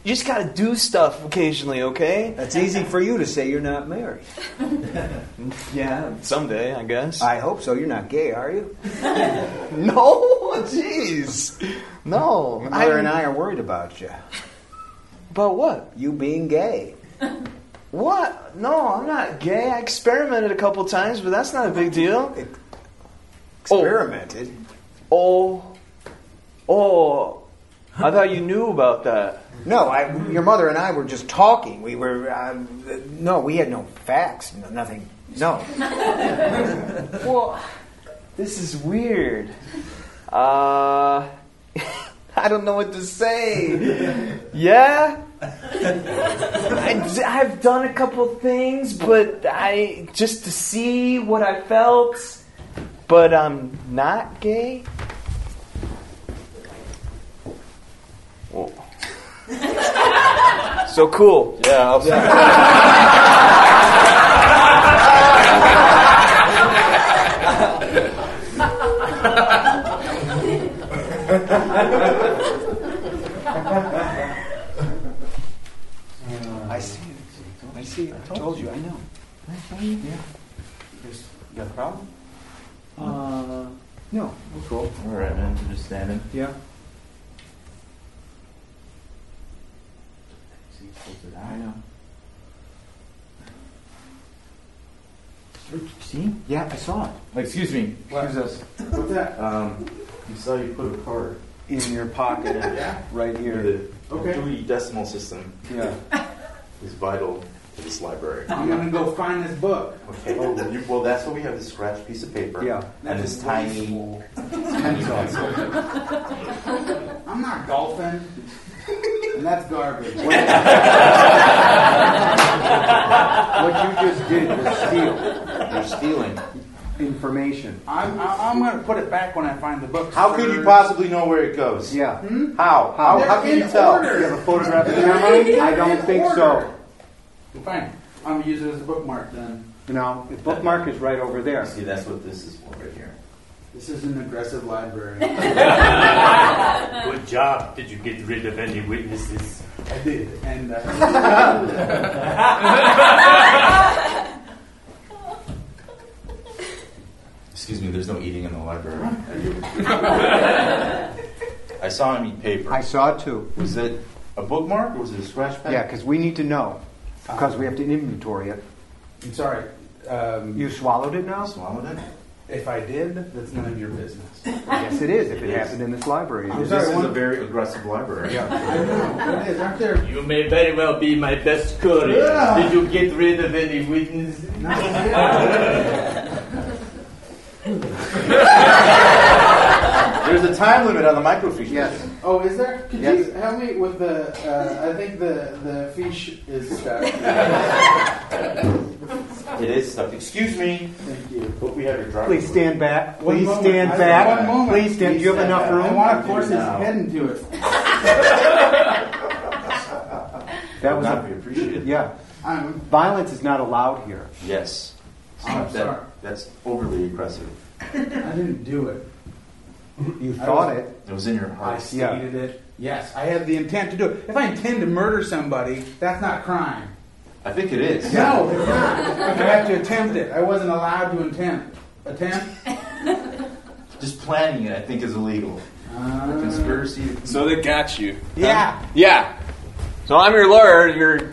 You just gotta do stuff occasionally, okay? That's easy for you to say you're not married. <laughs> Yeah, someday, I guess. I hope so. You're not gay, are you? <laughs> no, jeez. No. Your mother and I are worried about you. About what? You being gay. What? No, I'm not gay. I experimented a couple times, but that's not a big deal. Experimented. Oh. Oh. I thought you knew about that. No, I, your mother and I were just talking. We were, uh, no, we had no facts, no, nothing. No. <laughs> Well, this is weird. Uh, <laughs> I don't know what to say. Yeah? I, have done a couple things, but I just to see what I felt. But I'm not gay. Whoa. so cool. Yeah, I'll uh, I see it. I see it. I told you. I know. Yeah. You got a problem? Uh, no, we're cool. All right, man. We're just standing. Yeah. See, close it I know. See? Yeah, I saw it. Excuse me. Excuse us. What's that? Um, you saw you put a card in your pocket, right here. The Okay. Dewey Decimal System Yeah. is vital to this library. I'm gonna go find this book. Okay. Oh, you, well, that's what we have. This scratch piece of paper. Yeah. And this tiny, tiny pencil. <laughs> I'm not golfing. And that's garbage. <laughs> What you just did was steal You're stealing. information. I'm, I- I'm gonna put it back when I find the book. How could you possibly know where it goes? Yeah. Hmm? How? How, They're how can you tell? order. You have a photographic memory? I don't think so. Fine. I'm gonna use it as a bookmark then. No, the bookmark is right over there. See, that's what this is for right here. This is an aggressive library. <laughs> Good job. Did you get rid of any witnesses? I did. And uh, <laughs> Excuse me, there's no eating in the library. I saw him eat paper. I saw it too. Was it a bookmark or was it a scratch pen? Yeah, because we need to know. Because we have to inventory it. I'm sorry. Um, You swallowed it now? Swallowed it? if I did, that's none of your business. Yes, it is. If it It is. happened in this library. I'm This sorry, is one- a very aggressive library. I know. It is. Aren't there? You may very well be my best courier. Yeah. Did you get rid of any witnesses? <laughs> There's a time limit on the microfiche. Yes. Oh, is there? Could Yes. you help me with the? Uh, I think the the fish is stuck. <laughs> It is stuck. Excuse me. Thank you. Hope we have your driver. Please stand back. Please moment. stand I- back. One moment. Please stand. Do you have enough I room? want to force his head into it. <laughs> That was not a, be appreciated. yeah. I'm, Violence is not allowed here. Yes. I'm That- sorry. That's overly aggressive. I didn't do it. You thought was- it. It was in your heart. I heart. stated it. Yes, I had the intent to do it. If I intend to murder somebody, that's not crime. I think it is. No, it's not. I have to attempt it. I wasn't allowed to attempt. Attempt? <laughs> Just planning it, I think, is illegal. Uh, Conspiracy. So they got you. yeah. Yeah. So I'm your lawyer, your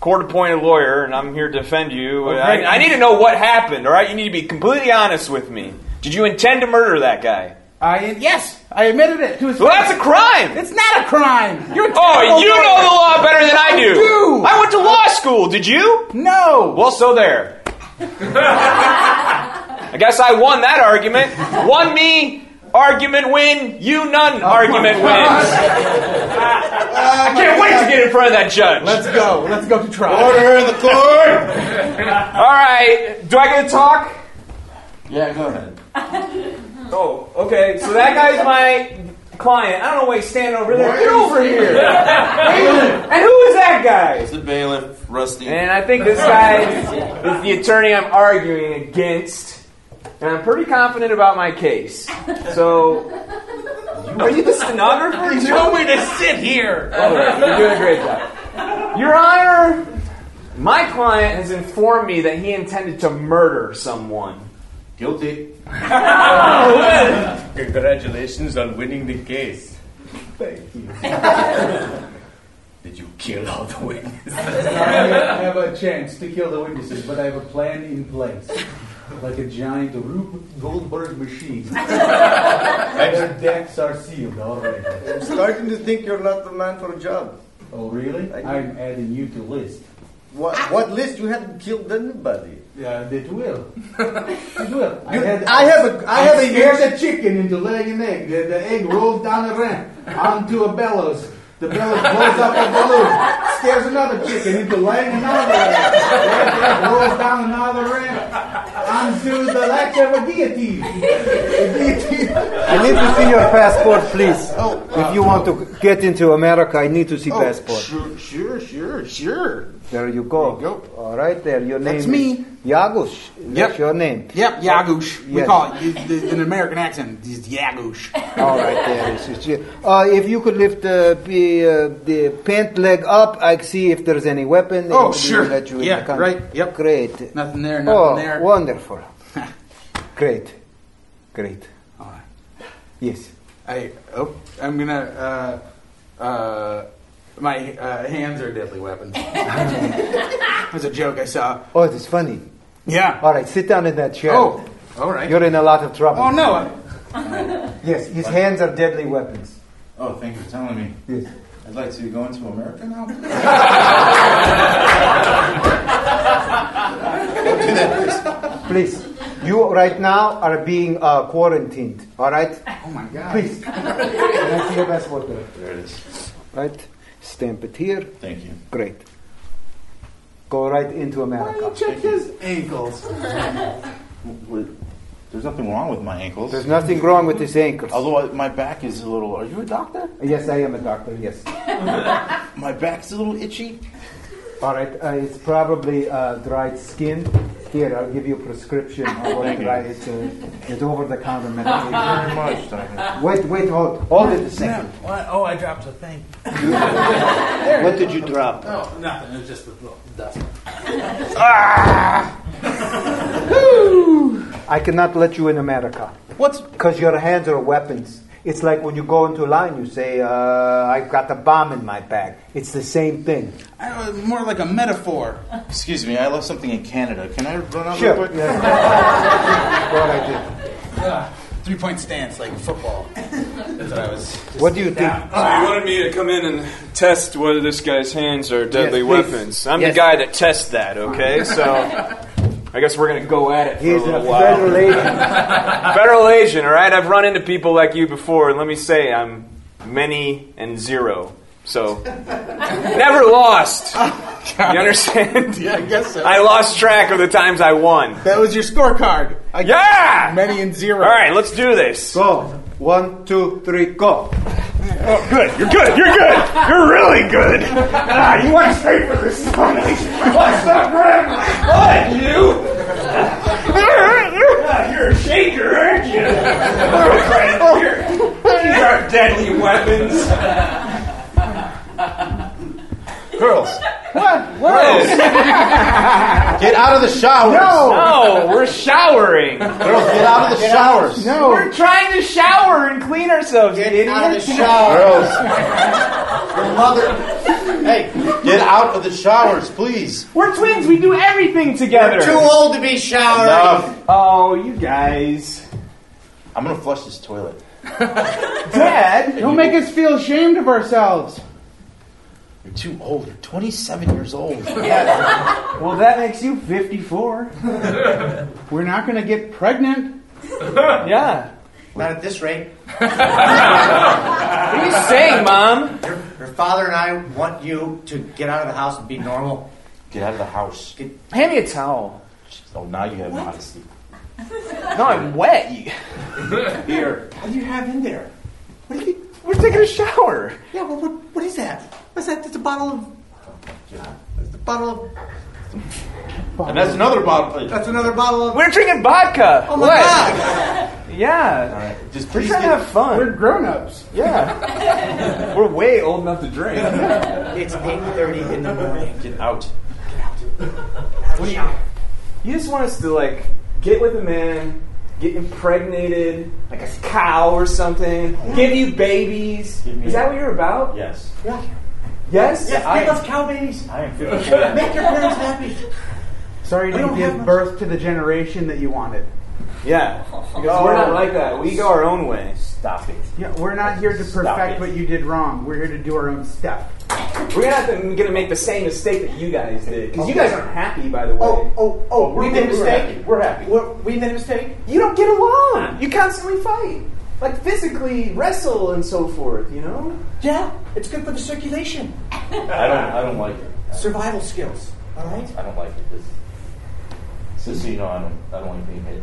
court-appointed lawyer, and I'm here to defend you. Okay. I, I need to know what happened. All right, you need to be completely honest with me. Did you intend to murder that guy? I yes, I admitted it to his Well, that's a crime. It's not a crime. You're a Oh, you lawyer. know the law better than I do. do. I went to law school. Did you? No. Well, so there. I guess I won that argument. One me argument win, you none oh, argument wins. I can't wait to get in front of that judge. Let's go. Let's go to trial. Order in the court! All right, do I get to talk? yeah, go ahead. Oh, okay. So that guy's <laughs> my client. I don't know why he's standing over there. Get over here. <laughs> and who is that guy? It's the bailiff, Rusty. And I think this guy is the attorney I'm arguing against. And I'm pretty confident about my case. So, are you the stenographer? You told me to sit here. All right, you're doing a great job. Your Honor, my client has informed me that he intended to murder someone. Guilty. <laughs> Congratulations on winning the case. Thank you. Did you kill all the witnesses? I have a chance to kill the witnesses, but I have a plan in place. Like a giant Rube Goldberg machine. <laughs> Their decks are sealed already. I'm starting to think you're not the man for a job. Oh, really? I'm adding you to list. What, what list? You haven't killed anybody. Yeah, it will. It will. I, had, I have a- I have a scared the chicken into laying an egg. The, the egg rolls down the ramp onto a bellows. The bellows blows up a balloon. Scares another chicken into laying another egg. The egg rolls down another ramp onto the latch of a guillotine. The guillotine. I need to see your passport, please. if you want to get into America, I need to see passport. Sure, sure, sure, sure. There you go. There you go. All right, there. Your name That's me. Yagush. That's Yep. your name. Yep, Yagush. We Yes. call it in an American accent. It's Yagush. <laughs> All right, there is. Uh, if you could lift uh, the, uh, the pant leg up, I see if there's any weapon. Oh, sure. Let you in Yeah, the right. Yep. Great. Nothing there, nothing Oh, there. wonderful. <laughs> Great. Great. All right. Yes. I oh, I'm gonna. Uh, uh, my uh, hands are deadly weapons. <laughs> That's a joke I saw. Oh, it is funny. Yeah. All right, sit down in that chair. Oh, all right. You're in a lot of trouble. Oh no. Yes, his hands are deadly weapons. Oh, thank you for telling me. Yes. I'd like to go into America now. <laughs> Please, you right now are being uh, quarantined. All right. Oh my god. Please. Can I see your passport? there? there it is. Right. Stamp it here. Thank you. Great. Go right into America. Check his ankles. There's nothing wrong with my ankles. There's nothing wrong with his ankles. Although I- my back is a little. Are you a doctor? Yes, I am a doctor. Yes. <laughs> My back's a little itchy. All right. Uh, it's probably uh, dried skin. Here, I'll give you a prescription of what Thank you. dry. It's, uh, it's over-the-counter <laughs> Very much, doctor. wait, wait, hold, hold it a second. What? Oh, I dropped a thing. <laughs> What did you drop? Oh, nothing. It was just a little dust. I cannot let you in America. What's Because your hands are weapons. It's like when you go into line, you say, uh, I've got a bomb in my bag. It's the same thing. I don't more like a metaphor. Excuse me, I left something in Canada. Can I run out Sure. real quick? Yeah. <laughs> Go right in. Three point stance, like football. That's what I was. What do you think? So you wanted me to come in and test whether this guy's hands are deadly Yes, weapons. I'm Yes. the guy that tests that, okay? So I guess we're going to go at it He's a a federal agent. <laughs> Federal agent, all right? I've run into people like you before, and let me say, I'm many and zero. So, never lost. <laughs> You understand? Yeah, I guess so. I lost track of the times I won. That was your scorecard. I Yeah! Many and zero. All right, let's do this. Go. One, two, three, go. Oh, good. You're good. You're good. You're really good. <laughs> Ah, you went straight for this one. What's up, grab my butt, you? Ah, You're a shaker, aren't you? Here. These are deadly weapons. Girls, What? get out of the showers. No, we're showering. <laughs> Girls, get out of the showers. No, We're trying to shower and clean ourselves, Get idiot. out of the <laughs> shower. Girls, Your mother. Hey, get out of the showers, please. We're twins. We do everything together. too old to be showering. Enough. Oh, you guys. I'm gonna flush this toilet. Dad. <laughs> Don't make us feel ashamed of ourselves. You're too old. You're 27 years old. <laughs> Well, that makes you 54. <laughs> We're not going to get pregnant. <laughs> Yeah. Not at this rate. What are you saying, Mom? Your, your father and I want you to get out of the house and be normal. Get out of the house. Get, Hand me a towel. Oh, now you have modesty. No, I'm wet. Here. What do you have in there? What are you? We're taking a shower. Yeah, well, what, what is that? What's that? It's a bottle of. It's a bottle of. And that's another bottle. That's another bottle of. We're drinking vodka. Oh my what? god! Yeah. All right, Just We're please trying to get, have fun. We're grown ups. yeah. <laughs> We're way old enough to drink. It's eight thirty in the morning. get out. What do you? You just want us to like get with a man, get impregnated like a cow or something, give you babies. Give me Is that a- what you're about? Yes. Yeah. Yes. Yes, I- give us cow babies. I am 54. Make your parents happy. Sorry We to don't have give much. birth to the generation that you wanted. Yeah. Because oh, we're not like that. We go our own way. Stop it. Yeah, we're not here to Stop perfect it. what you did wrong. We're here to do our own stuff. We're gonna have to gonna make the same mistake that you guys did. Because you guys aren't happy, by the oh, way. Oh, oh, oh! we're- made a mistake. We're happy. We're- we made a mistake. You don't get along. You constantly fight. Like physically wrestle and so forth, you know? Yeah, it's good for the circulation. I don't. I don't like it. Survival skills. All right. I don't like it. This, just so you know, I don't. I don't like being hit.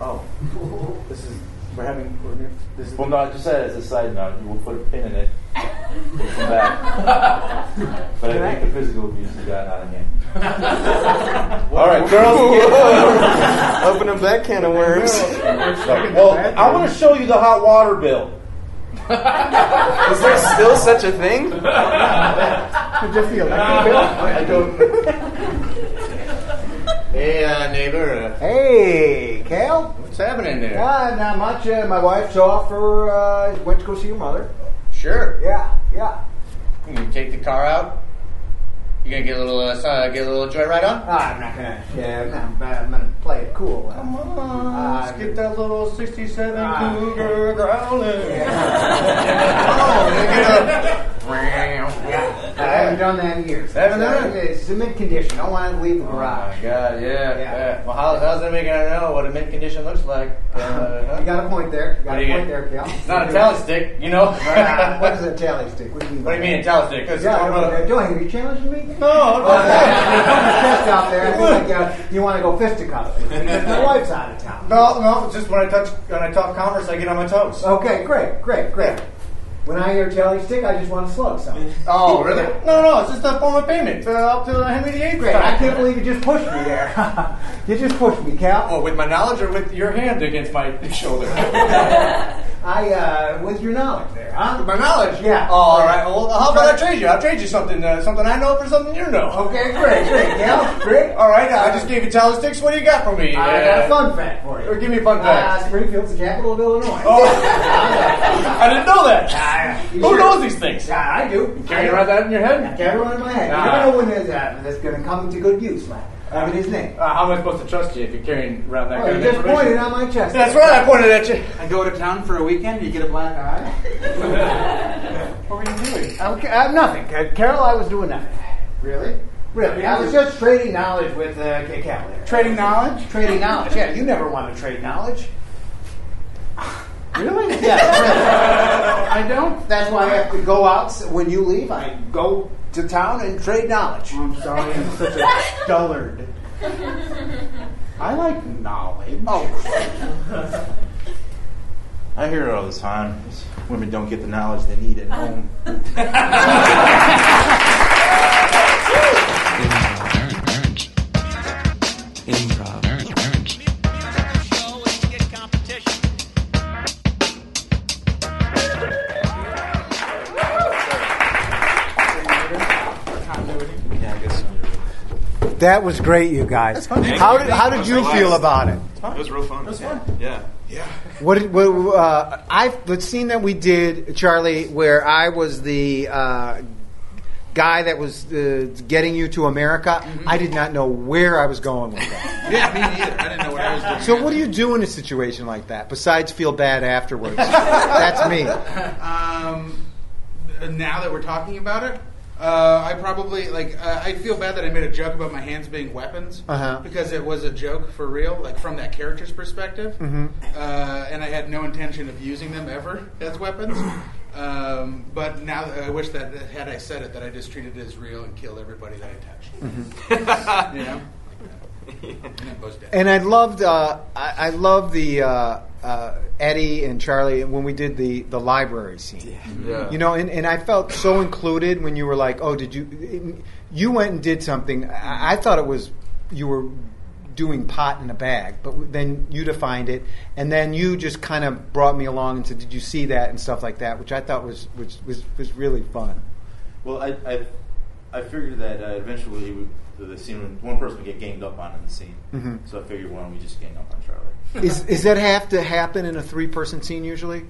Oh. <laughs> This is we're having we're gonna, this is Well, no, I just said as a side note, you will put a pin in it. We'll come back. <laughs> But I think the physical abuse has gotten out of hand. All right, girls. <laughs> open up that can of worms. Get, well, I want to show you the hot water bill. <laughs> Is there still such a thing? Just the electric bill. I don't. Hey, uh, neighbor. Uh, Hey, Cal. What's happening there? Not much. Uh, my wife's off for, uh, went to go see your mother. Sure. Yeah, yeah. You can take the car out. You gonna get a little, uh, uh, get a little joyride on? Ah, I'm not gonna. Yeah, I'm, not, I'm gonna play it cool. Uh, Come on, Ah, let's get that little 67 Ah. Cougar growling. <laughs> <laughs> yeah, I haven't done that in years. Haven't done it? It's in mint condition. Don't want to leave the garage. Oh my god, yeah, Yeah. yeah. Well, how, how's that making I know what a mint condition looks like? Uh, <laughs> huh? You got a point there. You got What a point get? there, Cal. Not a tally stick, you know? Ah, what is a tally stick? What do you mean? What do you mean a tally stick? 'Cause- Yeah, uh, Joey, are you challenging me? No, no. yeah. You're putting the chest out there. Like uh, you want to go fisticuffs because <laughs> my wife's out of town. No, no, just when I touch, when I talk Converse, I get on my toes. Okay, great, great, great. When I hear tally stick, I just want to slug something. Oh, really? No, no, it's just a form of payment uh, up to Henry VIII. Great. I can't <laughs> believe you just pushed me there. <laughs> you just pushed me, Cal. Oh, with my knowledge or with your hand against my shoulder? <laughs> I, uh, with your knowledge there, huh? With my knowledge? Yeah. Oh, all right. Well, how about I trade you? I'll trade you something, uh, something I know for something you know. Okay, great, great, <laughs> Cal. Great. All right. I just gave you tally sticks. What do you got for me? I Uh, got a fun fact for you. Or give me a fun fact. Uh, Springfield's the capital of Illinois. Oh, <laughs> I didn't know that. Who sure? knows these things? Yeah, I do. You carry around that in your head? I carry around in my head. You never know when uh, that's going to come to good use, man. Look at his name. Uh, how am I supposed to trust you if you're carrying around that Oh, kind you of just information? pointed on my chest. That's right. I pointed at you. I go to town for a weekend, you get a black eye. <laughs> What were you doing? Okay, uh, nothing. Uh, Carol, I was doing nothing. Really? Really, I was just trading knowledge with uh, K- Cal there. Trading knowledge? Trading knowledge. Yeah, you never want to trade knowledge. <laughs> Really? Yeah, really. I don't. That's why I have to go out when you leave. I go to town and trade knowledge. I'm sorry, I'm such a dullard. I like knowledge. Oh, I hear it all the time. Women don't get the knowledge they need at home. <laughs> that was great, you guys. How did how did you feel about it? It was real fun. It was fun. Yeah. What, did- what uh, I the scene that we did, Charlie, where I was the uh, guy that was uh, getting you to America. I did not know where I was going with that. <laughs> Yeah, me neither. I didn't know what I was doing. So, what do you do in a situation like that besides feel bad afterwards? <laughs> That's me. Um, now that we're talking about it, uh, I probably like. Uh, I feel bad that I made a joke about my hands being weapons Uh-huh. because it was a joke for real, like from that character's perspective, Mhm. uh, and I had no intention of using them ever as weapons. Um, but now I wish that had I said it, that I just treated it as real and killed everybody that I touched. <laughs> you know, and then goes down. And I loved, uh, I, I loved the uh, uh, Eddie and Charlie when we did the, the library scene. Yeah. You know, and, and I felt so included when you were like, "Oh, did you?" You went and did something. I, I thought it was you were doing pot in a bag, but then you defined it, and then you just kind of brought me along and said, "Did you see that?" and stuff like that, which I thought was was was, was really fun. Well, I I, I figured that uh, eventually we, the, the scene would- one person would get ganged up on in the scene. Mhm. So I figured why don't we just gang up on Charlie? <laughs> Is is that have to happen in a three person scene usually?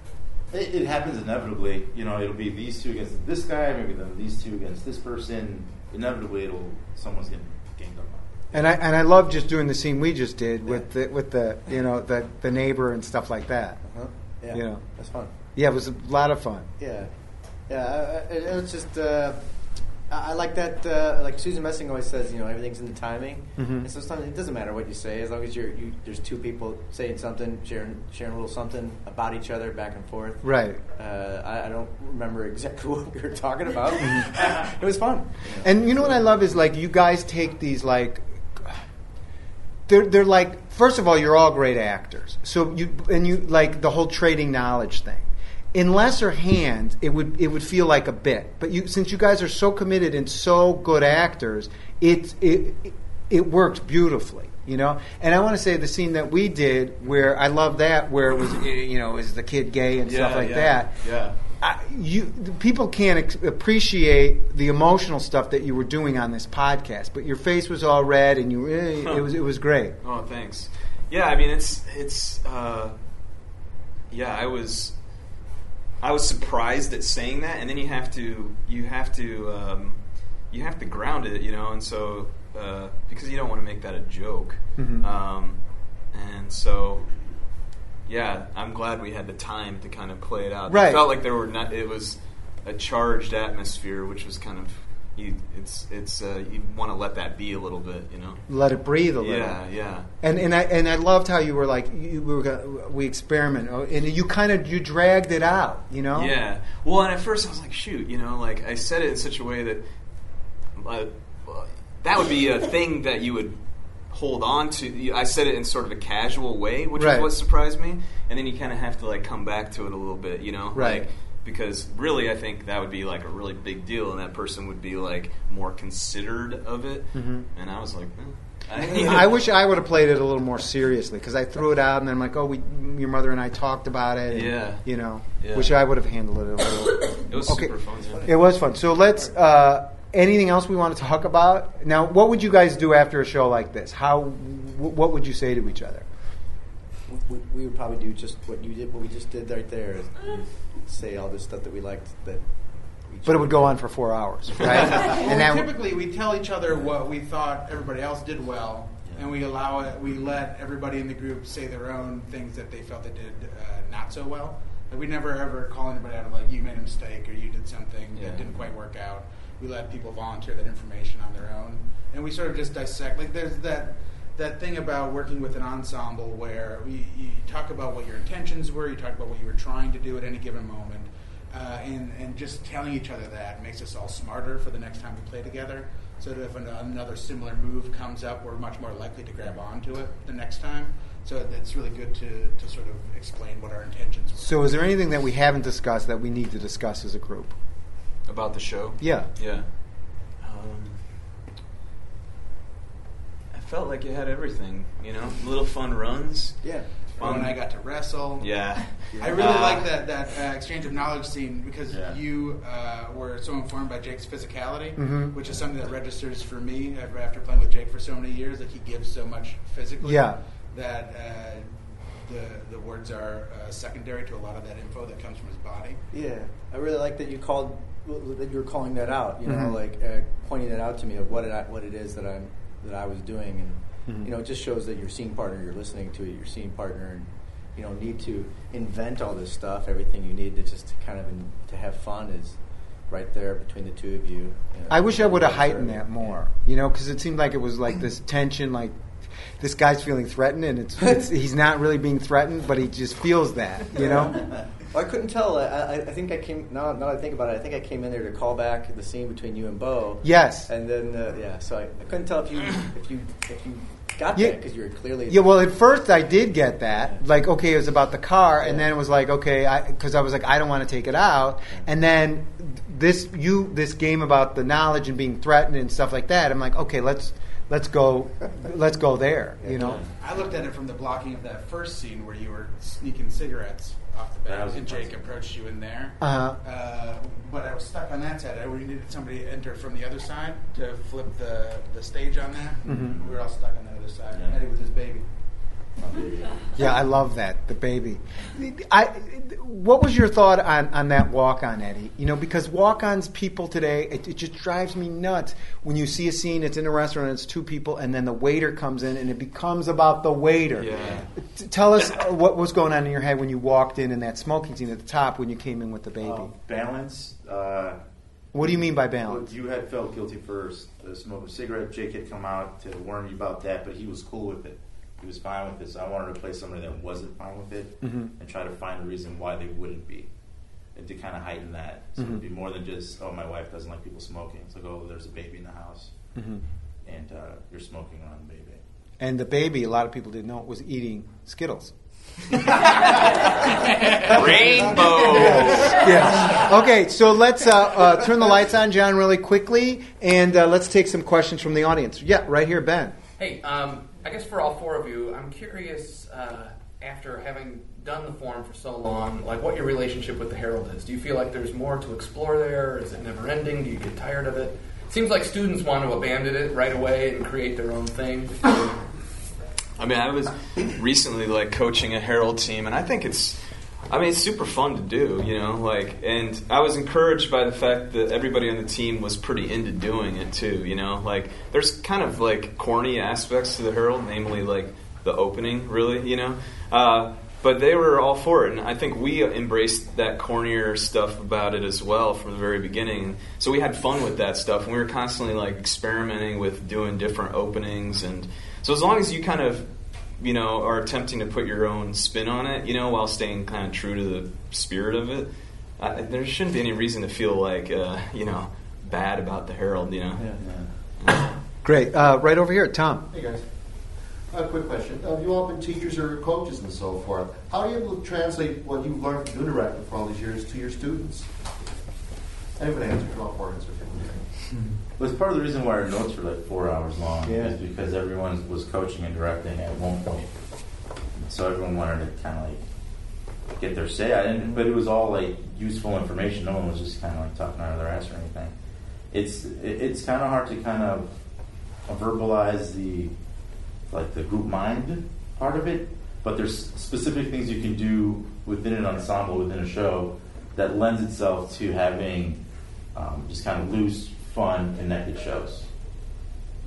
It, it happens inevitably. You know, it'll be these two against this guy, maybe then these two against this person. Inevitably, it'll someone's getting ganged up on. And I and I love just doing the scene we just did with the with the you know the the neighbor and stuff like that. Uh-huh. Yeah, You know. that's fun. Yeah, it was a lot of fun. Yeah, yeah. uh, It, was just uh, I like that. Uh, like Susan Messing always says, you know, everything's in the timing. Mhm. And so sometimes it doesn't matter what you say, as long as you're you, there's two people saying something, sharing sharing a little something about each other, back and forth. Right. Uh, I, I don't remember exactly <laughs> what we were talking about. <laughs> it was fun. And you know what I love is like you guys take these like they're they're like first of all you're all great actors. So you and you like the whole trading knowledge thing. In lesser hands, it would it would feel like a bit. But you since you guys are so committed and so good actors, it it it worked beautifully. You know, and I want to say the scene that we did, where I love that, where it was, you know, is the kid gay and stuff like yeah, that. Yeah. I, you people can't ex- appreciate the emotional stuff that you were doing on this podcast, but your face was all red, and you eh, it was it was great. Oh, thanks. Yeah, I mean it's it's uh, yeah. I was I was surprised at saying that, and then you have to you have to um, you have to ground it, you know, and so uh, because you don't want to make that a joke, Mhm. um, and so yeah, I'm glad we had the time to kind of play it out. Right. It felt like there were not. It was a charged atmosphere, which was kind of you. It's it's uh, you want to let that be a little bit, you know. Let it breathe a little. Yeah, yeah. And and I and I loved how you were like you we were gonna, we experiment oh, and you kind of you dragged it out, you know. Yeah. Well, and at first I was like, shoot, you know, like I said it in such a way that uh, that would be a thing that you would hold on to. I said it in sort of a casual way, which Right. is what surprised me. And then you kind of have to like come back to it a little bit, you know, Right. Like, because really, I think that would be like a really big deal, and that person would be like more considered of it. Mhm. And I was like, eh. I wish I would have played it a little more seriously because I threw it out and then I'm like, oh, we, your mother and I talked about it. and, Yeah. You know, Yeah. wish I would have handled it a little. It was super fun, yeah. It was fun. So let's. Uh, anything else we want to talk about? Now, what would you guys do after a show like this? How? wh- What would you say to each other? We, we would probably do just what you did, what we just did right there. Is say all this stuff that we liked. That. we But it would go on for four hours, <laughs> right? Well, and that typically we tell each other what we thought everybody else did well, and we allow it. We let everybody in the group say their own things that they felt they did uh, not so well. Like we never ever call anybody out of like you made a mistake or you did something Yeah. that didn't quite work out. We let people volunteer that information on their own, and we sort of just dissect. Like there's that that thing about working with an ensemble where we, you talk about what your intentions were, you talk about what you were trying to do at any given moment, uh, and, and just telling each other that makes us all smarter for the next time we play together. So that if an, another similar move comes up, we're much more likely to grab onto it the next time. So it's really good to, to sort of explain what our intentions were. So, is there anything that we haven't discussed that we need to discuss as a group? about the show. Yeah. Yeah. Um, I felt like it had everything, you know, little fun runs. Yeah. Fun. When I got to wrestle. Yeah. <laughs> I really Uh, like that that uh, exchange of knowledge scene because Yeah. you uh, were so informed by Jake's physicality, Mhm. which is something that registers for me after, after playing with Jake for so many years. That he gives so much physically. Yeah. That uh, the the words are uh, secondary to a lot of that info that comes from his body. Yeah, I really like that you called that you were calling that out. You know, Mhm. like uh, pointing it out to me of what it, what it is that I'm that I was doing, and Mhm. you know, it just shows that your scene partner, you're listening to it, your scene partner, and you don't need to invent all this stuff. Everything you need to just to kind of in, to have fun is right there between the two of you. you know, I wish I would have heightened that more, you know, because it seemed like it was like this tension, like this guy's feeling threatened, and it's, it's he's not really being threatened, but he just feels that, you know. <laughs> Well, I couldn't tell. I, I, I think I came now. Now that I think about it, I think I came in there to call back the scene between you and Beau. Yes. And then uh, yeah, so I, I couldn't tell if you <clears throat> if you if you got Yeah. that because you were clearly Yeah, well, at first I did get that. Like, okay, it was about the car, and then it was like, okay, because I, was like, I don't want to take it out. And then this you this game about the knowledge and being threatened and stuff like that. I'm like, okay, let's let's go <laughs> let's go there. You know. I looked at it from the blocking of that first scene where you were sneaking cigarettes off the bat, was and impressive. Jake approached you in there. Uh-huh. Uh, but I was stuck on that side. I we needed somebody to enter from the other side to flip the, the stage on that. Mhm. We were all stuck on the other side. Yeah. Eddie with his baby. Yeah, I love that the baby. I, what was your thought on, on that walk on, Eddie? You know, because walk-ons people today, it, it just drives me nuts when you see a scene. It's in a restaurant, it's two people, and then the waiter comes in, and it becomes about the waiter. Yeah. Tell us uh, what was going on in your head when you walked in in that smoking scene at the top when you came in with the baby. Uh, balance. Uh, what do you mean by well, balance? you had felt guilty first. smoking a cigarette. Jake had come out to warn you about that, but he was cool with it. He was fine with it. So I wanted to play somebody that wasn't fine with it Mhm. and try to find a reason why they wouldn't be, and to kind of heighten that. So Mhm. it'd be more than just, oh, my wife doesn't like people smoking. It's like, oh, there's a baby in the house, Mhm. and uh, you're smoking around the baby. And the baby, a lot of people didn't know, was eating Skittles. <laughs> Rainbow. <laughs> yes. Okay, so let's uh, uh, turn the lights on, John, really quickly, and uh, let's take some questions from the audience. Yeah, right here, Ben. Hey, um, I guess for all four of you, I'm curious, uh, after having done the form for so long, like what your relationship with the Harold is. Do you feel like there's more to explore there? Is it never ending? Do you get tired of it? Seems like students want to abandon it right away and create their own thing. I mean, I was recently like coaching a Harold team, and I think it's I mean, it's super fun to do, you know. Like, and I was encouraged by the fact that everybody on the team was pretty into doing it too. You know, like there's kind of like corny aspects to the Harold, namely like the opening, really. You know, uh, but they were all for it, and I think we embraced that cornier stuff about it as well from the very beginning. So we had fun with that stuff, and we were constantly like experimenting with doing different openings, and so as long as you kind of you know, are attempting to put your own spin on it, you know, while staying kind of true to the spirit of it, uh, there shouldn't be any reason to feel like, uh, you know, bad about the Harold, you know. Great. Uh, right over here, Tom. Hey guys. A quick question. Uh, you all been teachers or coaches and so forth. How are you able to translate what you've learned from Interactive for all these years to your students? Anybody answer? Come on forward, answer. It was part of the reason why our notes were like four hours long. Yeah. Is because everyone was coaching and directing at one point. So everyone wanted to kind of like get their say. I didn't, but it was all like useful information. No one was just kind of like talking out of their ass or anything. It's it- it's kind of hard to kind of verbalize the like the group mind part of it, but there's specific things you can do within an ensemble within a show that lends itself to having um, just kind of loose, fun, connected shows.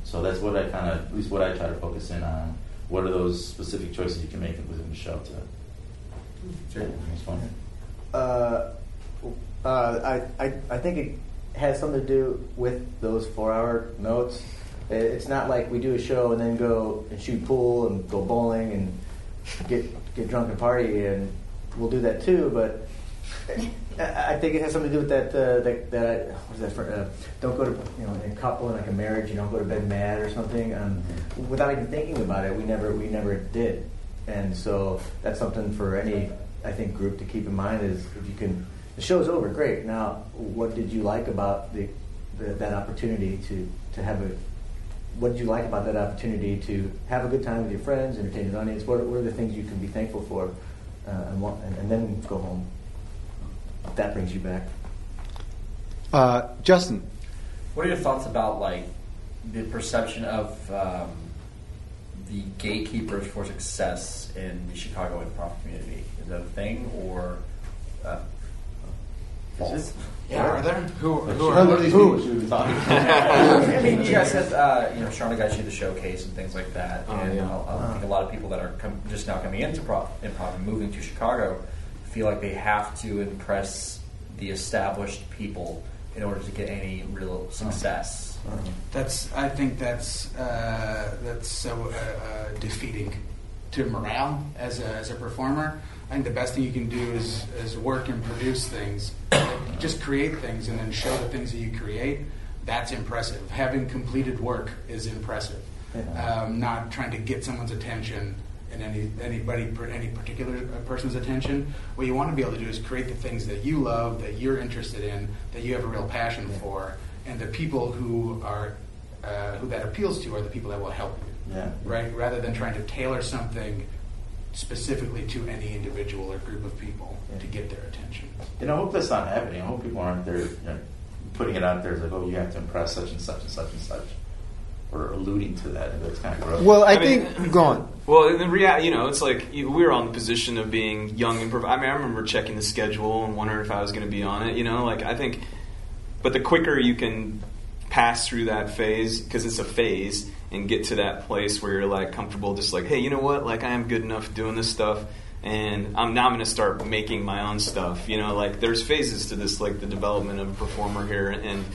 So that's what I kind of, at least what I try to focus in on. What are those specific choices you can make within the show to? Sure, it's fun. Uh, uh, I, I, I think it has something to do with those four hour notes. It's not like we do a show and then go and shoot pool and go bowling and get get drunk and party, and we'll do that too. But <laughs> I I think it has something to do with that. Uh, that, that what is that? For, uh, don't go to you know in a couple in like a marriage. You don't go to bed mad or something. Um, without even thinking about it, we never we never did. And so that's something for any I think group to keep in mind is if you can. The show's over, great. Now, what did you like about the, the that opportunity to to have a what did you like about that opportunity to have a good time with your friends, entertain an audience? What, what are the things you can be thankful for, uh, and, want, and, and then go home? That brings you back. Uh, Justin. What are your thoughts about like the perception of um, the gatekeepers for success in the Chicago improv community? Is that a thing or uh, false? Yeah, are there? Who, who Who are these who? people should? <laughs> I mean, you guys said uh, you know Charna got you the showcase and things like that, Oh, and yeah. I, I think a lot of people that are com- just now coming into pro- improv and moving to Chicago feel like they have to impress the established people in order to get any real success. That's. I think that's uh, that's so uh, uh, defeating to morale as a, as a performer. I think the best thing you can do is is work and produce things, just create things, and then show the things that you create. That's impressive. Having completed work is impressive. Um, not trying to get someone's attention and any anybody any particular uh, person's attention. What you want to be able to do is create the things that you love, that you're interested in, that you have a real passion for, and the people who are uh, who that appeals to are the people that will help you. Yeah. Right. Rather than trying to tailor something specifically to any individual or group of people to get their attention. And I hope that's not happening. I hope people aren't there you know, putting it out there as like, oh, you have to impress such and such and such and such, or alluding to that. And that's kind of gross. Well, I, mean- think. Go on. Well, in the rea- you know, it's like we were on the position of being young and. Prov- I mean, I remember checking the schedule and wondering if I was going to be on it. You know, like I think, but the quicker you can pass through that phase, because it's a phase, and get to that place where you're like comfortable, just like, hey, you know what? Like I am good enough doing this stuff, and I'm now going to start making my own stuff. You know, like there's phases to this, like the development of a performer here, and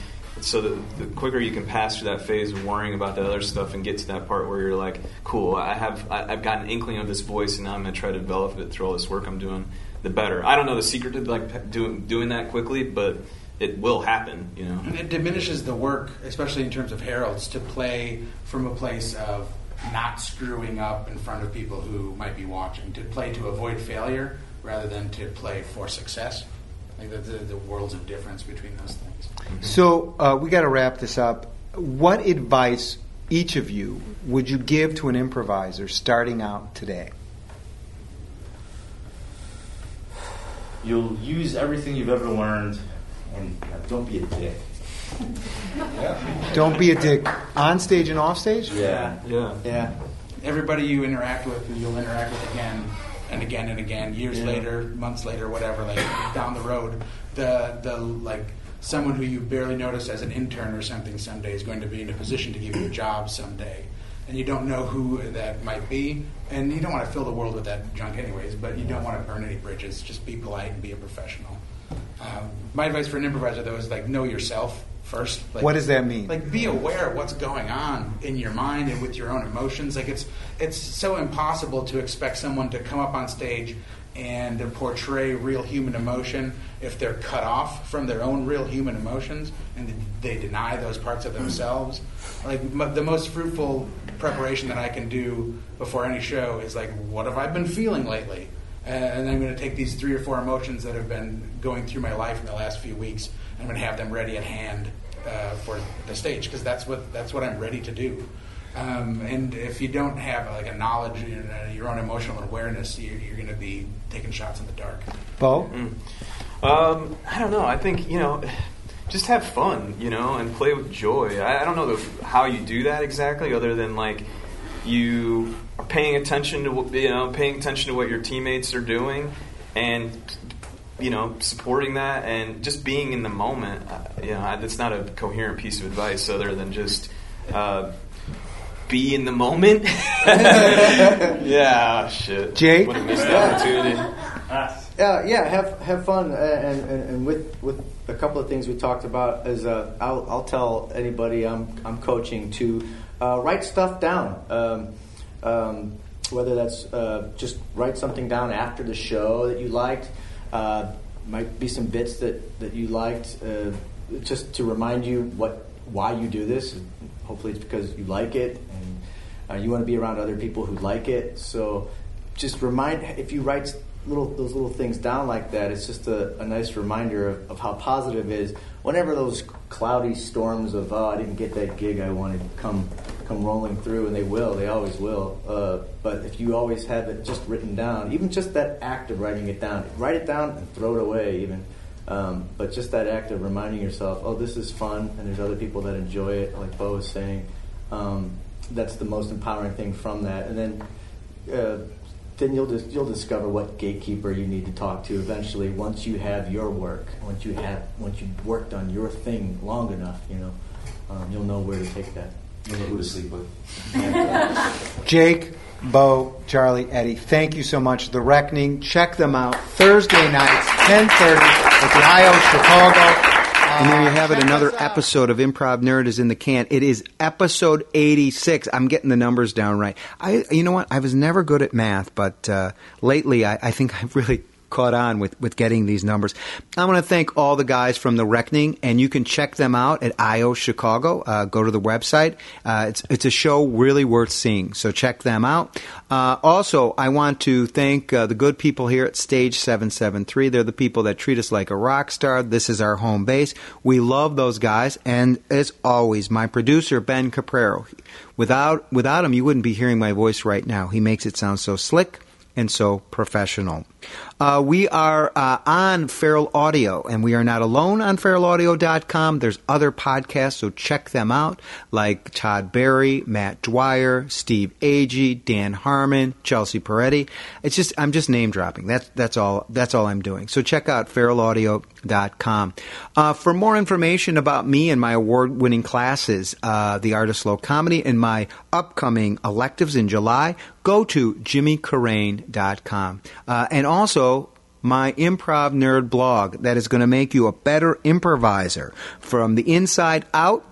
so the, the quicker you can pass through that phase of worrying about the other stuff and get to that part where you're like, cool, I have I, I've got an inkling of this voice, and now I'm going to try to develop it through all this work I'm doing. The better. I don't know the secret to like doing doing that quickly, but it will happen. You know. And it diminishes the work, especially in terms of Harolds, to play from a place of not screwing up in front of people who might be watching. To play to avoid failure rather than to play for success. I think that the, the worlds of difference between those things. So uh, we got to wrap this up. What advice, each of you, would you give to an improviser starting out today? You'll use everything you've ever learned, and uh, don't be a dick. <laughs> Don't be a dick on stage and off stage. Yeah. Yeah. Yeah. Everybody you interact with, you'll interact with again, and again and again, years Yeah. later, months later, whatever, like <coughs> down the road, the the like someone who you barely noticed as an intern or something someday is going to be in a position to give you a job someday. And you don't know who that might be, and you don't want to fill the world with that junk, anyways. But you don't want to burn any bridges. Just be polite and be a professional. Um, my advice for an improviser, though, is like know yourself first. Like, What does that mean? Like be aware of what's going on in your mind and with your own emotions. Like it's it's so impossible to expect someone to come up on stage and to portray real human emotion if they're cut off from their own real human emotions and they deny those parts of themselves. Like m- the most fruitful preparation that I can do before any show is like, what have I been feeling lately? And I'm going to take these three or four emotions that have been going through my life in the last few weeks. and I'm going to have them ready at hand uh, for the stage because that's what that's what I'm ready to do. Um, and if you don't have like a knowledge, you know, your own emotional awareness, you're, you're going to be taking shots in the dark. Beau? Um, I don't know. I think you know, <sighs> just have fun, you know, and play with joy. I, I don't know the, how you do that exactly, other than like you are paying attention to what you know, paying attention to what your teammates are doing, and you know, supporting that, and just being in the moment. Uh, you know, that's not a coherent piece of advice, other than just. Uh, be in the moment. <laughs> yeah, shit. Jake? What a missed opportunity. Yeah, yeah. Have have fun, uh, and, and, and with with a couple of things we talked about is uh, I'll I'll tell anybody I'm I'm coaching to uh, write stuff down. Um, um, whether that's uh, just write something down after the show that you liked, uh, might be some bits that that you liked, uh, just to remind you what why you do this. Hopefully, it's because you like it and uh, you want to be around other people who like it. So just remind if you write little those little things down like that, it's just a, a nice reminder of, of how positive it is. Whenever those cloudy storms of oh I didn't get that gig I wanted come come rolling through, and they will, they always will. Uh, but if you always have it just written down, even just that act of writing it down, write it down and throw it away, even. Um, but just that act of reminding yourself, oh, this is fun, and there's other people that enjoy it, like Beau was saying. Um, that's the most empowering thing from that. And then, uh, then you'll dis- you'll discover what gatekeeper you need to talk to eventually. Once you have your work, once you have once you've worked on your thing long enough, you know, um, you'll know where to take that. You'll know who to sleep with. <laughs> Jake, Beau, Charlie, Eddie, thank you so much. The Reckoning, check them out Thursday nights, 10:30 at the IO Chicago. And there you have it. Another episode of Improv Nerd is in the can. It is episode 86. I'm getting the numbers down right. I, you know what? I was never good at math, but uh, lately I, I think I've really caught on with, with getting these numbers. I want to thank all the guys from The Reckoning, and you can check them out at IO Chicago. Uh, go to the website. Uh, it's, it's a show really worth seeing, so check them out. Uh, also, I want to thank uh, the good people here at Stage 773. They're the people that treat us like a rock star. This is our home base. We love those guys, and as always, my producer, Ben Caprero. Without, without him, you wouldn't be hearing my voice right now. He makes it sound so slick and so professional. Uh, we are uh, on Feral Audio, and we are not alone on feralaudio.com. There's other podcasts, so check them out, like Todd Barry, Matt Dwyer, Steve Agee, Dan Harmon, Chelsea Peretti. It's just I'm just name dropping. That's that's all that's all I'm doing. So check out feralaudio.com. Uh, for more information about me and my award-winning classes, uh, the Art of Slow Comedy, and my upcoming electives in July, go to jimmycarrane.com. Uh, and also my improv nerd blog that is going to make you a better improviser. From the inside out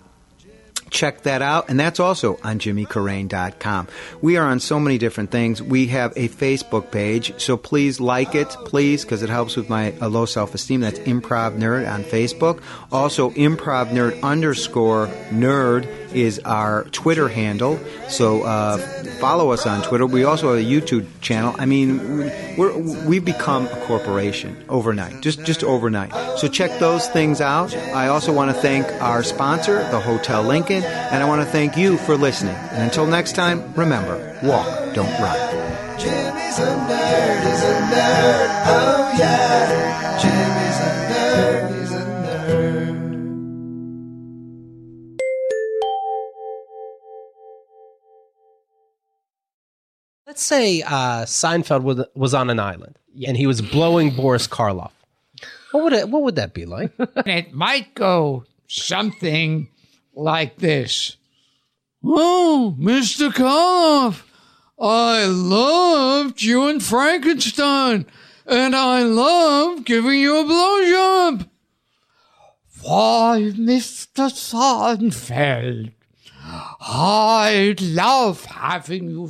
check that out. And that's also on jimmycarrane.com we are on so many different things. We have a facebook page so please like it please because it helps with my uh, low self-esteem. That's improv nerd on facebook. Also improv nerd underscore nerd is our twitter handle. So uh, follow us on twitter. We also have a youtube channel. I mean we're, we've become a corporation overnight just just overnight. So check those things out. I also want to thank our sponsor the hotel lincoln and I want to thank you for listening. And until next time, remember walk, don't run. Jimmy's a nerd, he's a nerd, oh yeah. Jimmy's a nerd, he's a nerd. Let's say uh, Seinfeld was, was on an island and he was blowing Boris Karloff. What would it, what would that be like? <laughs> it might go something like this. Oh, Mr. Karloff, I loved you in Frankenstein, and I love giving you a blowjob. Why, Mr. Seinfeld, I love having you